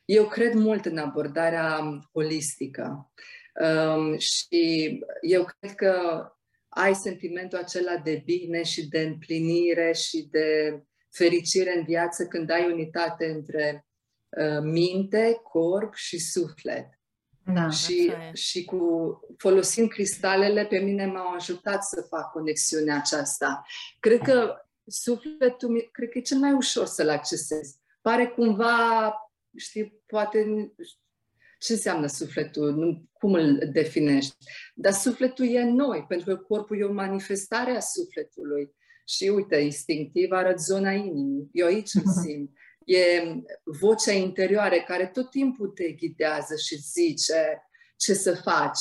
Speaker 3: eu cred mult în abordarea holistică um, și eu cred că ai sentimentul acela de bine și de împlinire și de fericire în viață când ai unitate între uh, minte, corp și suflet.
Speaker 1: Da,
Speaker 3: și, și cu folosind cristalele, pe mine m-au ajutat să fac conexiunea aceasta. Cred că sufletul, cred că e cel mai ușor să-l accesezi. Pare cumva știi, poate ce înseamnă sufletul, nu, cum îl definești. Dar sufletul e noi, pentru că corpul e o manifestare a sufletului. Și uite, instinctiv arăt zona inimii. Eu aici îmi simt. E vocea interioară care tot timpul te ghidează și zice ce să faci.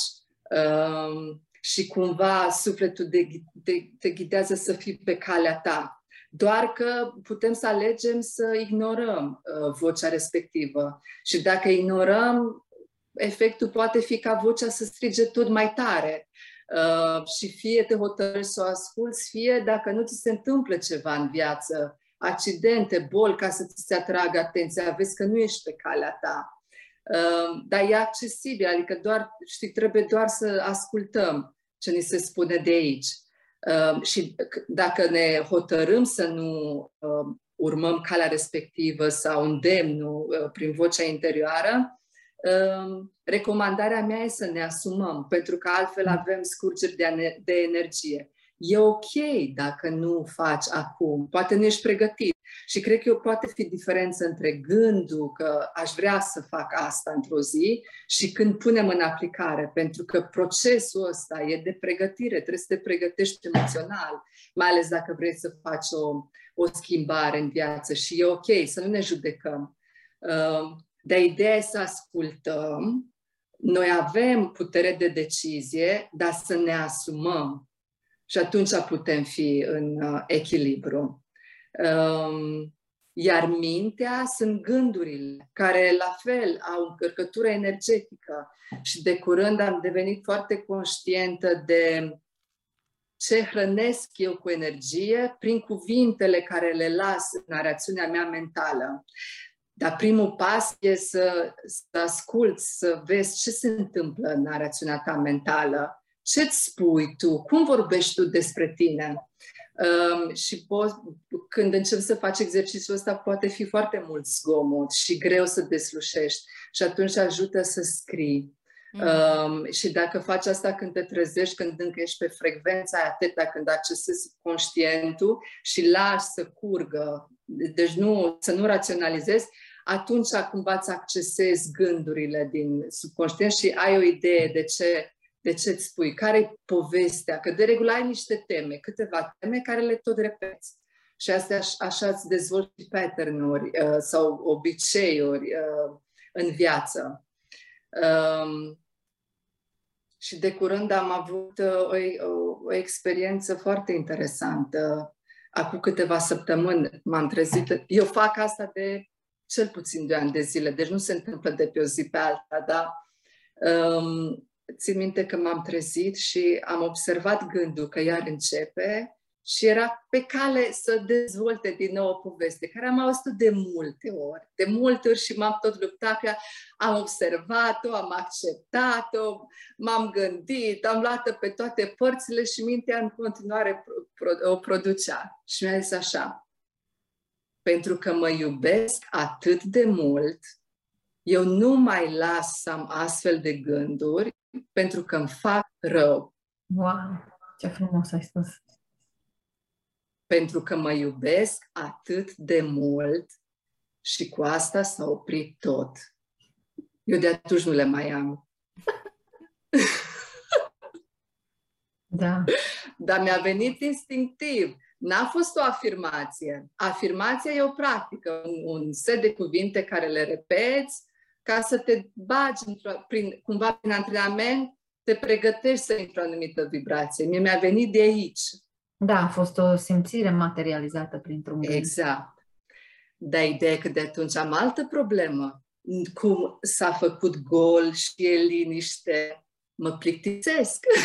Speaker 3: Um, și cumva sufletul te, te, te ghidează să fii pe calea ta. Doar că putem să alegem să ignorăm uh, vocea respectivă. Și dacă ignorăm, efectul poate fi ca vocea să strige tot mai tare. Uh, și fie te hotărăști să o asculți, fie dacă nu ți se întâmplă ceva în viață, accidente, boli, ca să ți se atragă atenția, vezi că nu ești pe calea ta. Uh, dar e accesibil, adică doar, știi, trebuie doar să ascultăm ce ni se spune de aici. Uh, și dacă ne hotărâm să nu uh, urmăm calea respectivă sau îndemnul uh, prin vocea interioară, recomandarea mea e să ne asumăm, pentru că altfel avem scurgeri de, de energie. E ok dacă nu faci acum, poate nu ești pregătit. Și cred că poate fi diferență între gândul că aș vrea să fac asta într-o zi și când punem în aplicare, pentru că procesul ăsta e de pregătire, trebuie să te pregătești emoțional, mai ales dacă vrei să faci o, o schimbare în viață și e ok să nu ne judecăm. Uh, dar ideea e să ascultăm, noi avem putere de decizie, dar să ne asumăm și atunci putem fi în uh, echilibru. Um, iar mintea sunt gândurile, care la fel au încărcătură energetică și de curând am devenit foarte conștientă de ce hrănesc eu cu energie prin cuvintele care le las în narațiunea mea mentală. Dar primul pas e să, să asculți, să vezi ce se întâmplă în narațiunea ta mentală, ce-ți spui tu, cum vorbești tu despre tine. Um, și poți, când începi să faci exercițiul ăsta, poate fi foarte mult zgomot și greu să deslușești. Și atunci ajută să scrii. Mm. Um, și dacă faci asta când te trezești, când încă ești pe frecvența aia teta, când accesezi conștientul și lași să curgă, deci nu, să nu raționalizezi, atunci cumva îți accesezi gândurile din subconștient și ai o idee de ce de ce îți spui, care e povestea, că de regulă ai niște teme, câteva teme care le tot repeți. Și astea așa îți dezvolți pattern-uri uh, sau obiceiuri uh, în viață. Um, și de curând am avut uh, o, o, o experiență foarte interesantă. Acum câteva săptămâni m-am trezit. Eu fac asta de cel puțin de ani de zile, deci nu se întâmplă de pe o zi pe alta, dar um, țin minte că m-am trezit și am observat gândul că iar începe și era pe cale să dezvolte din nou o poveste, care am auzit de multe ori, de multe ori și m-am tot luptat că am observat-o, am acceptat-o, m-am gândit, am luat pe toate părțile și mintea în continuare o producea. Și mi-a zis așa, pentru că mă iubesc atât de mult, eu nu mai las să am astfel de gânduri pentru că îmi fac rău.
Speaker 1: Wow, ce frumos ai spus!
Speaker 3: Pentru că mă iubesc atât de mult și cu asta s-a oprit tot. Eu de atunci nu le mai am. <laughs>
Speaker 1: Da.
Speaker 3: Dar mi-a venit instinctiv. N-a fost o afirmație. Afirmația e o practică, un, un set de cuvinte care le repeți ca să te bagi prin, cumva prin antrenament, te pregătești să intri o anumită vibrație. Mie mi-a venit de aici.
Speaker 1: Da, a fost o simțire materializată printr-un gând.
Speaker 3: Exact. Dar ideea că de atunci am altă problemă. Cum s-a făcut gol și e liniște, mă plictisesc. <laughs>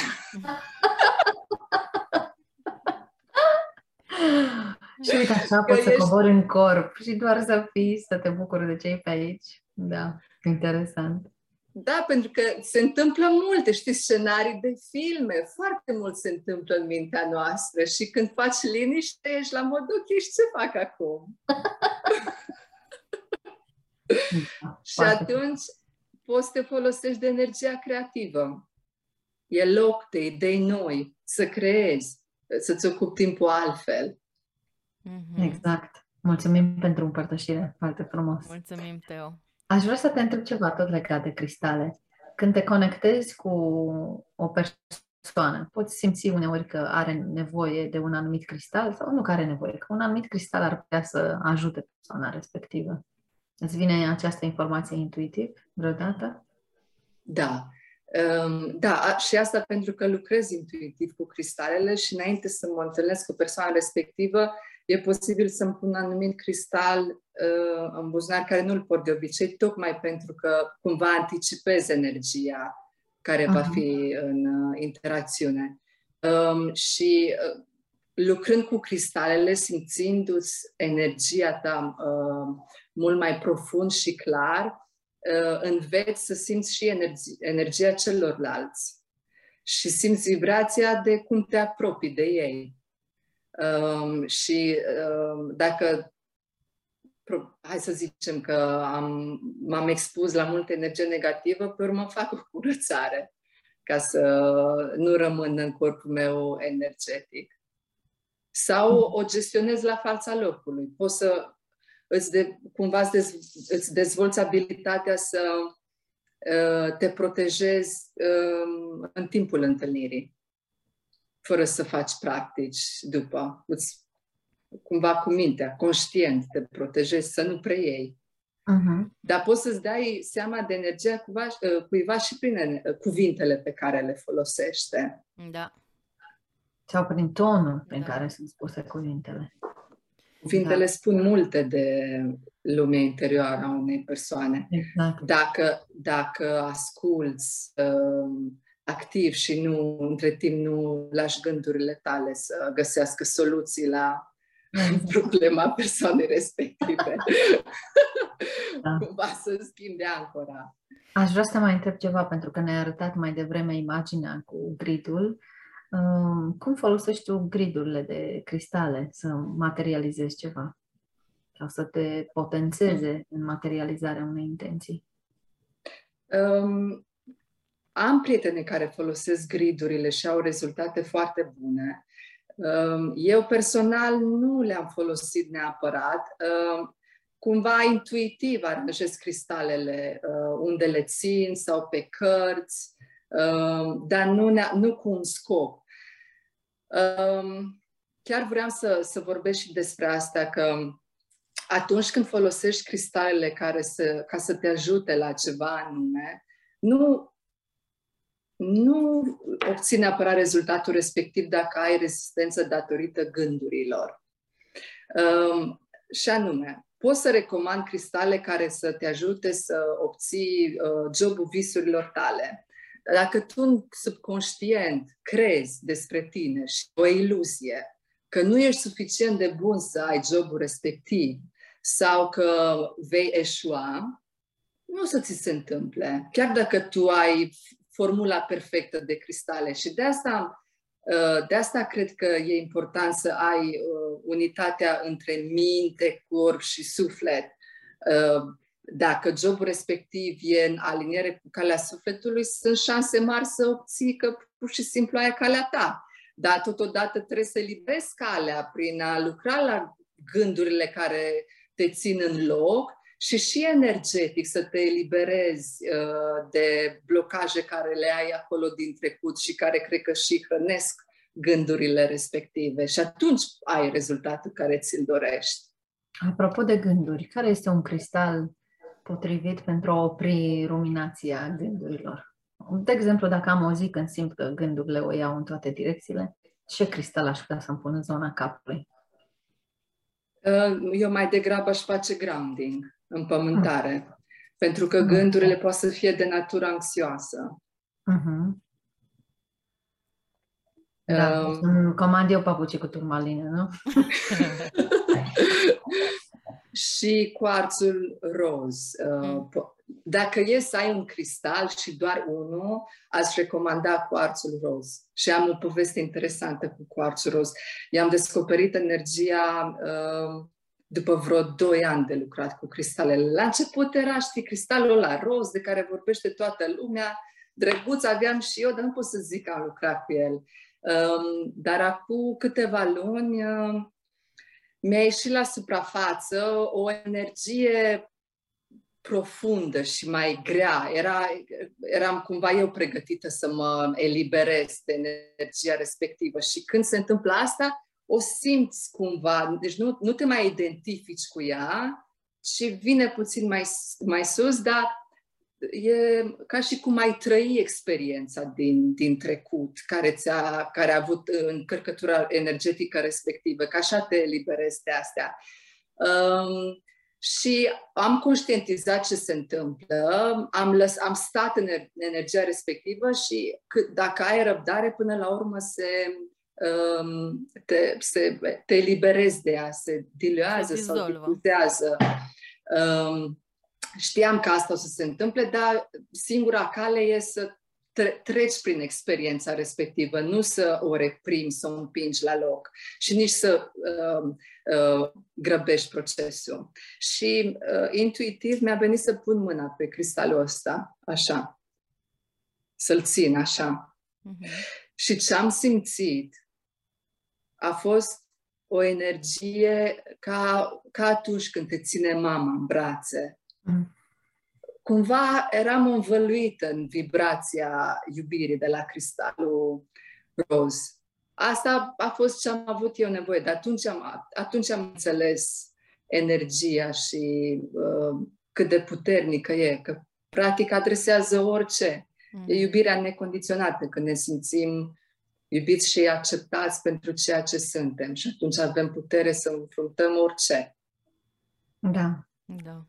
Speaker 1: și uite așa poți să ești... cobori în corp și doar să fii, să te bucuri de cei pe aici. Da, interesant.
Speaker 3: Da, pentru că se întâmplă multe, știți, scenarii de filme, foarte mult se întâmplă în mintea noastră și când faci liniște, ești la mod, ok, și ce fac acum? Da, <laughs> și atunci poți să te folosești de energia creativă. E loc de idei noi, să creezi, să-ți ocupi timpul altfel.
Speaker 1: Mm-hmm. Exact. Mulțumim pentru împărtășire, foarte frumos.
Speaker 2: Mulțumim, Teo.
Speaker 1: Aș vrea să te întreb ceva tot legat de cristale. Când te conectezi cu o persoană, poți simți uneori că are nevoie de un anumit cristal sau nu că are nevoie, că un anumit cristal ar putea să ajute persoana respectivă. Îți vine această informație intuitiv vreodată?
Speaker 3: Da. Um, da, și asta pentru că lucrez intuitiv cu cristalele și înainte să mă întâlnesc cu persoana respectivă, e posibil să-mi pun un anumit cristal uh, în buzunar care nu-l port de obicei, tocmai pentru că cumva anticipez energia care uh-huh. va fi în uh, interacțiune. Um, și uh, lucrând cu cristalele, simțindu-ți energia ta uh, mult mai profund și clar, uh, înveți să simți și energi- energia celorlalți și simți vibrația de cum te apropii de ei. Um, și um, dacă hai să zicem că am, m-am expus la multă energie negativă, pe urmă <laughs> fac o curățare ca să nu rămân în corpul meu energetic. Sau o gestionez la fața locului. Poți să îți de, cumva îți, dez, îți dezvolți abilitatea să uh, te protejezi uh, în timpul întâlnirii, fără să faci practici după. Îți, cumva cu mintea, conștient, te protejezi, să nu preiei. Uh-huh. Dar poți să-ți dai seama de energia cuiva, uh, cuiva și prin uh, cuvintele pe care le folosește.
Speaker 2: Da.
Speaker 1: Sau prin tonul prin da. care sunt spuse cuvintele.
Speaker 3: Cuvintele da. spun multe de lumea interioară a unei persoane. Exact. Dacă, dacă asculți uh, activ și nu, între timp, nu lași gândurile tale să găsească soluții la exact. <laughs> problema persoanei respective. <laughs> Da. Cumva să schimbe ancora.
Speaker 1: Aș vrea să mai întreb ceva, pentru că ne-ai arătat mai devreme imaginea cu gridul. Cum folosești tu gridurile de cristale să materializezi ceva? Sau să te potențeze în materializarea unei intenții?
Speaker 3: Um, am prieteni care folosesc gridurile și au rezultate foarte bune. Um, eu personal nu le-am folosit neapărat. Um, cumva intuitiv aranjez cristalele uh, unde le țin sau pe cărți Um, dar nu, nu cu un scop. Um, chiar vreau să, să vorbesc și despre asta, că atunci când folosești cristalele care să, ca să te ajute la ceva anume, nu, nu obții neapărat rezultatul respectiv dacă ai rezistență datorită gândurilor. Um, și anume, pot să recomand cristale care să te ajute să obții uh, jobul visurilor tale, dacă tu subconștient crezi despre tine și o iluzie că nu ești suficient de bun să ai jobul respectiv sau că vei eșua, nu o să ți se întâmple. Chiar dacă tu ai formula perfectă de cristale. Și de asta, uh, de asta cred că e important să ai uh, unitatea între minte, corp și suflet uh, dacă jobul respectiv e în aliniere cu calea sufletului, sunt șanse mari să obții că pur și simplu ai calea ta. Dar totodată trebuie să liberezi calea prin a lucra la gândurile care te țin în loc și și energetic să te eliberezi uh, de blocaje care le ai acolo din trecut și care cred că și hrănesc gândurile respective. Și atunci ai rezultatul care ți-l dorești.
Speaker 1: Apropo de gânduri, care este un cristal potrivit pentru a opri ruminația gândurilor. De exemplu, dacă am o zi când simt că gândurile o iau în toate direcțiile, ce cristal aș putea să-mi pun în zona capului?
Speaker 3: Uh, eu mai degrabă aș face grounding, împământare, uh. pentru că gândurile uh. pot să fie de natură anxioasă. Uh-huh.
Speaker 1: Da, um, comand eu papuci cu turmalină, nu? <laughs>
Speaker 3: și cuarțul roz. Uh, mm. Dacă e să ai un cristal și doar unul, aș recomanda cuarțul roz. Și am o poveste interesantă cu cuarțul roz. I-am descoperit energia uh, după vreo 2 ani de lucrat cu cristalele. La început era, știi, cristalul ăla roz de care vorbește toată lumea, drăguț aveam și eu, dar nu pot să zic că am lucrat cu el. Um, dar acum câteva luni uh, mi-a ieșit la suprafață o energie profundă și mai grea. Era, eram cumva eu pregătită să mă eliberez de energia respectivă și când se întâmplă asta, o simți cumva, deci nu, nu te mai identifici cu ea, ci vine puțin mai, mai sus, dar e ca și cum ai trăi experiența din, din trecut, care, ți-a, care a avut încărcătura energetică respectivă, că așa te eliberezi de astea. Um, și am conștientizat ce se întâmplă, am, lăs, am stat în energia respectivă și cât, dacă ai răbdare, până la urmă se, um, te, se, te eliberezi de ea, se diluează se sau difuzează. Um, știam că asta o să se întâmple, dar singura cale e să tre- treci prin experiența respectivă, nu să o reprimi, să o împingi la loc și nici să uh, uh, grăbești procesul. Și uh, intuitiv mi-a venit să pun mâna pe cristalul ăsta, așa, să-l țin așa. Uh-huh. Și ce am simțit a fost o energie ca, ca atunci când te ține mama în brațe. Uh-huh cumva eram învăluită în vibrația iubirii de la cristalul roz. Asta a fost ce am avut eu nevoie, de atunci am, atunci am înțeles energia și uh, cât de puternică e, că practic adresează orice. Mm. E iubirea necondiționată, când ne simțim iubiți și acceptați pentru ceea ce suntem și atunci avem putere să înfruntăm orice.
Speaker 1: Da.
Speaker 2: Da.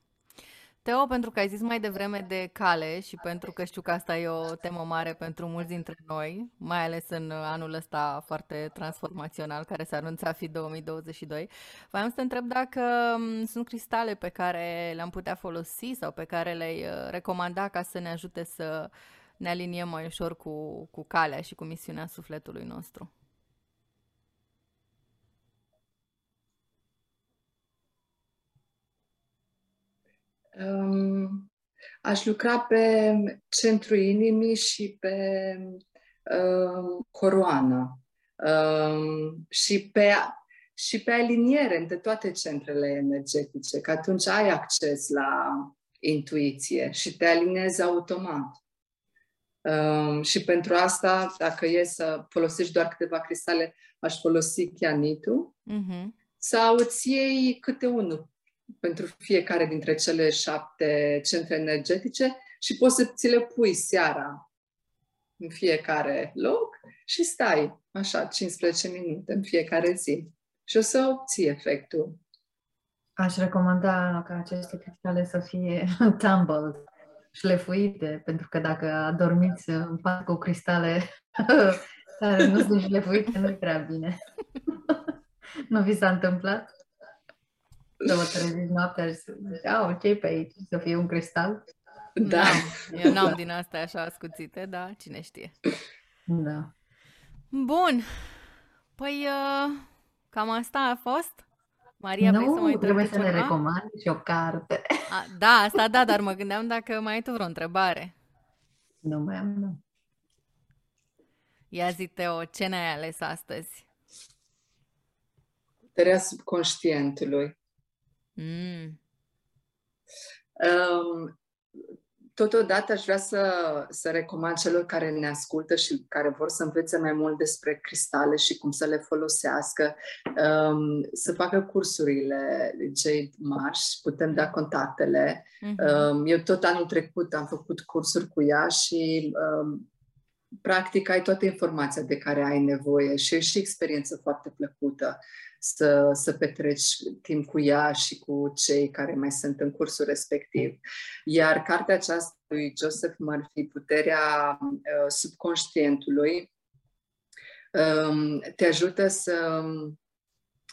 Speaker 2: Teo, pentru că ai zis mai devreme de cale și pentru că știu că asta e o temă mare pentru mulți dintre noi, mai ales în anul ăsta foarte transformațional care se anunța a fi 2022, voiam să te întreb dacă mm, sunt cristale pe care le-am putea folosi sau pe care le-ai uh, recomanda ca să ne ajute să ne aliniem mai ușor cu, cu calea și cu misiunea sufletului nostru.
Speaker 3: Um, aș lucra pe centrul inimii și pe um, coroană um, și pe și pe aliniere între toate centrele energetice, că atunci ai acces la intuiție și te alinezi automat. Um, și pentru asta, dacă e să folosești doar câteva cristale, aș folosi chianitul uh-huh. sau îți iei câte unul pentru fiecare dintre cele șapte centre energetice și poți să ți le pui seara în fiecare loc și stai așa 15 minute în fiecare zi și o să obții efectul.
Speaker 1: Aș recomanda ca aceste cristale să fie <laughs> tumbled, șlefuite, pentru că dacă adormiți în pat cu cristale <laughs> care nu sunt șlefuite, nu-i prea bine. <laughs> nu vi s-a întâmplat? Să vă treziți noaptea și să zici, a, ce pe aici? Să fie un cristal?
Speaker 2: Da. N-am. Eu n-am din astea așa ascuțite, dar cine știe.
Speaker 1: Da.
Speaker 2: Bun. Păi, uh, cam asta a fost? Maria,
Speaker 1: nu,
Speaker 2: vrei să mai
Speaker 1: trebuie să ne recomand și o carte.
Speaker 2: A, da, asta da, dar mă gândeam dacă mai ai tu vreo întrebare.
Speaker 1: Nu mai am, nu.
Speaker 2: Ia zi, Teo, ce ne-ai ales astăzi?
Speaker 3: Puterea subconștientului. Mm. Um, totodată aș vrea să, să recomand celor care ne ascultă și care vor să învețe mai mult despre cristale și cum să le folosească, um, să facă cursurile Jade Marsh, putem da contactele. Uh-huh. Um, eu tot anul trecut am făcut cursuri cu ea și um, practic ai toată informația de care ai nevoie și e și experiență foarte plăcută să, să petreci timp cu ea și cu cei care mai sunt în cursul respectiv. Iar cartea aceasta lui Joseph Murphy, Puterea uh, subconștientului, um, te ajută să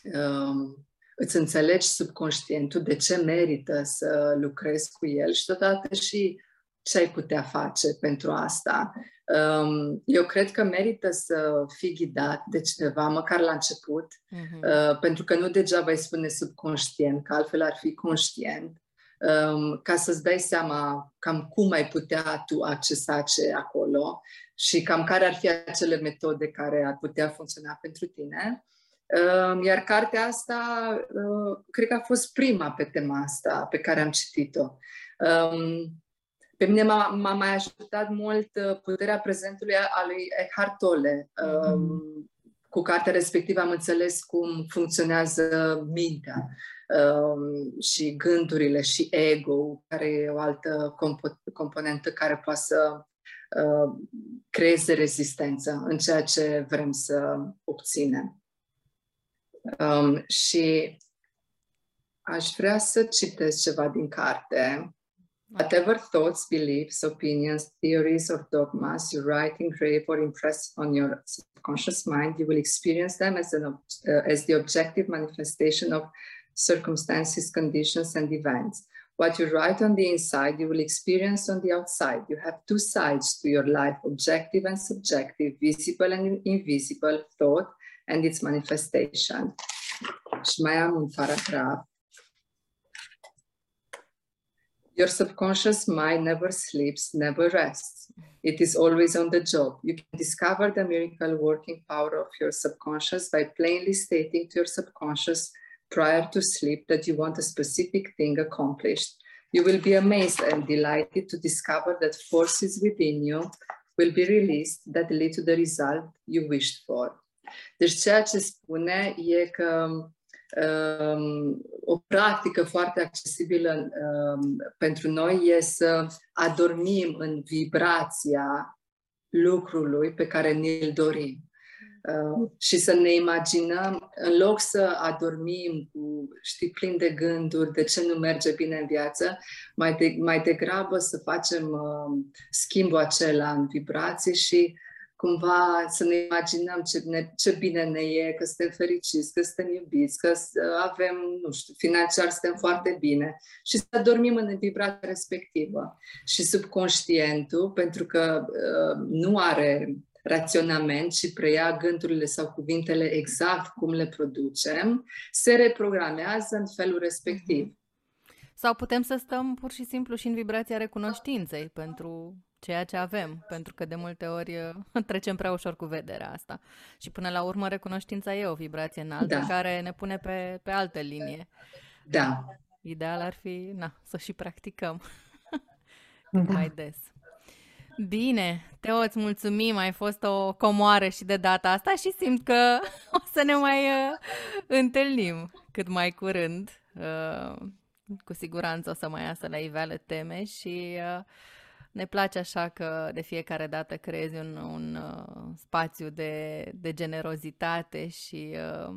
Speaker 3: um, îți înțelegi subconștientul de ce merită să lucrezi cu el și totodată și ce ai putea face pentru asta. Um, eu cred că merită să fii ghidat de cineva, măcar la început, uh-huh. pentru că nu degeaba îi spune subconștient, că altfel ar fi conștient, um, ca să-ți dai seama cam cum ai putea tu accesa ce acolo și cam care ar fi acele metode care ar putea funcționa pentru tine. Um, iar cartea asta, uh, cred că a fost prima pe tema asta pe care am citit-o. Pe mine m-a, m-a mai ajutat mult uh, puterea prezentului a lui Eckhart Tolle. Mm-hmm. Cu cartea respectivă am înțeles cum funcționează mintea um, și gândurile și ego, care e o altă compo- componentă care poate să uh, creeze rezistență în ceea ce vrem să obținem. Um, și aș vrea să citesc ceva din carte. Whatever thoughts, beliefs, opinions, theories, or dogmas you write, engrave, or impress on your subconscious mind, you will experience them as, an, uh, as the objective manifestation of circumstances, conditions, and events. What you write on the inside, you will experience on the outside. You have two sides to your life objective and subjective, visible and invisible, thought and its manifestation. Mai am Your subconscious mind never sleeps, never rests. It is always on the job. You can discover the miracle working power of your subconscious by plainly stating to your subconscious prior to sleep that you want a specific thing accomplished. You will be amazed and delighted to discover that forces within you will be released that lead to the result you wished for. Deci ceea ce spune e că o practică foarte accesibilă um, pentru noi e să adormim în vibrația lucrului pe care ne-l dorim. Uh, și să ne imaginăm, în loc să adormim cu, știi, plin de gânduri de ce nu merge bine în viață, mai, de, mai degrabă să facem uh, schimbul acela în vibrații și cumva să ne imaginăm ce, ne, ce bine ne e, că suntem fericiți, că suntem iubiți, că avem, nu știu, financiar suntem foarte bine și să dormim în vibrația respectivă. Și subconștientul, pentru că uh, nu are raționament și preia gândurile sau cuvintele exact cum le producem, se reprogramează în felul respectiv. Mhm.
Speaker 2: Sau putem să stăm pur și simplu și în vibrația recunoștinței pentru ceea ce avem, pentru că de multe ori uh, <laughs> trecem prea ușor cu vederea asta. Și până la urmă recunoștința e o vibrație înaltă da. care ne pune pe, pe altă linie.
Speaker 3: Da.
Speaker 2: Ideal ar fi, na, să și practicăm da. <laughs> mai des. Bine, Teo, îți mulțumim, ai fost o comoară și de data asta și simt că <laughs> o să ne mai uh, întâlnim cât mai curând. Uh, cu siguranță o să mai iasă la iveală teme și uh, ne place așa că de fiecare dată creezi un, un uh, spațiu de, de generozitate și uh,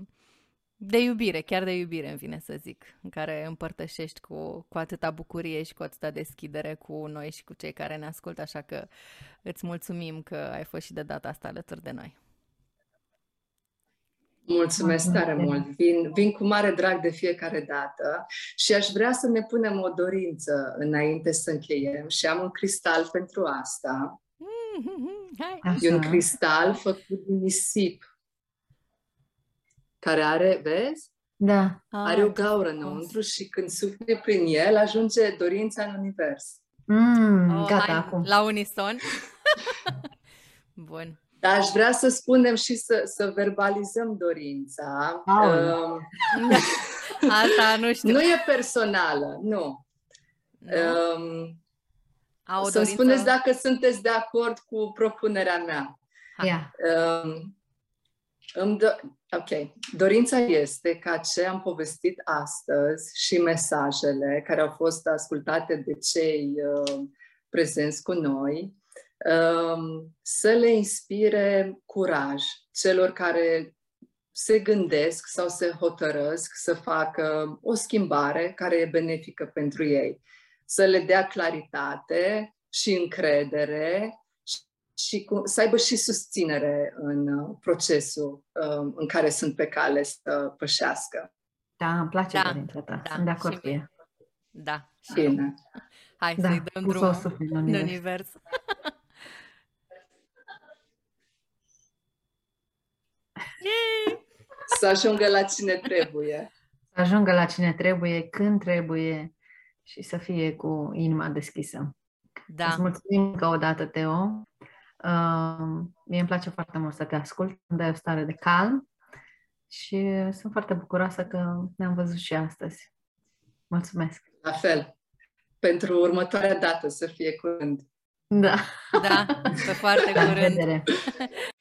Speaker 2: de iubire, chiar de iubire îmi vine să zic, în care împărtășești cu, cu atâta bucurie și cu atâta deschidere cu noi și cu cei care ne ascultă, așa că îți mulțumim că ai fost și de data asta alături de noi.
Speaker 3: Mulțumesc tare mult. Vin, vin cu mare drag de fiecare dată și aș vrea să ne punem o dorință înainte să încheiem și am un cristal pentru asta. <laughs> Mm-hmm. E un cristal făcut din nisip care are, vezi?
Speaker 1: Da.
Speaker 3: Are o gaură înăuntru și când sufli prin el ajunge dorința în univers.
Speaker 1: Mm, oh, gata, hai, acum.
Speaker 2: La unison. <laughs> Bun.
Speaker 3: Dar aș vrea să spunem și să, să verbalizăm dorința. Um, <laughs>
Speaker 2: Asta nu știu.
Speaker 3: Nu e personală, nu. nu? Um, să-mi dorință... spuneți dacă sunteți de acord cu propunerea mea.
Speaker 1: Yeah.
Speaker 3: Um, îmi do- ok. Dorința este ca ce am povestit astăzi și mesajele care au fost ascultate de cei uh, prezenți cu noi Um, să le inspire curaj celor care se gândesc sau se hotărăsc să facă o schimbare care e benefică pentru ei. Să le dea claritate și încredere și cu, să aibă și susținere în uh, procesul um, în care sunt pe cale să pășească.
Speaker 1: Da, îmi place da, dorința ta. Da, sunt de acord cu ea.
Speaker 2: Da.
Speaker 3: Bine.
Speaker 2: Hai da, să-i dăm drumul în univers. univers.
Speaker 3: Să ajungă la cine trebuie.
Speaker 1: Să ajungă la cine trebuie, când trebuie și să fie cu inima deschisă.
Speaker 2: Da.
Speaker 1: Îți mulțumim încă o dată, Teo. Uh, mie îmi place foarte mult să te ascult, îmi dai o stare de calm și sunt foarte bucuroasă că ne-am văzut și astăzi. Mulțumesc!
Speaker 3: La fel! Pentru următoarea dată să fie curând.
Speaker 1: Da.
Speaker 2: Da, pe foarte curând. <laughs>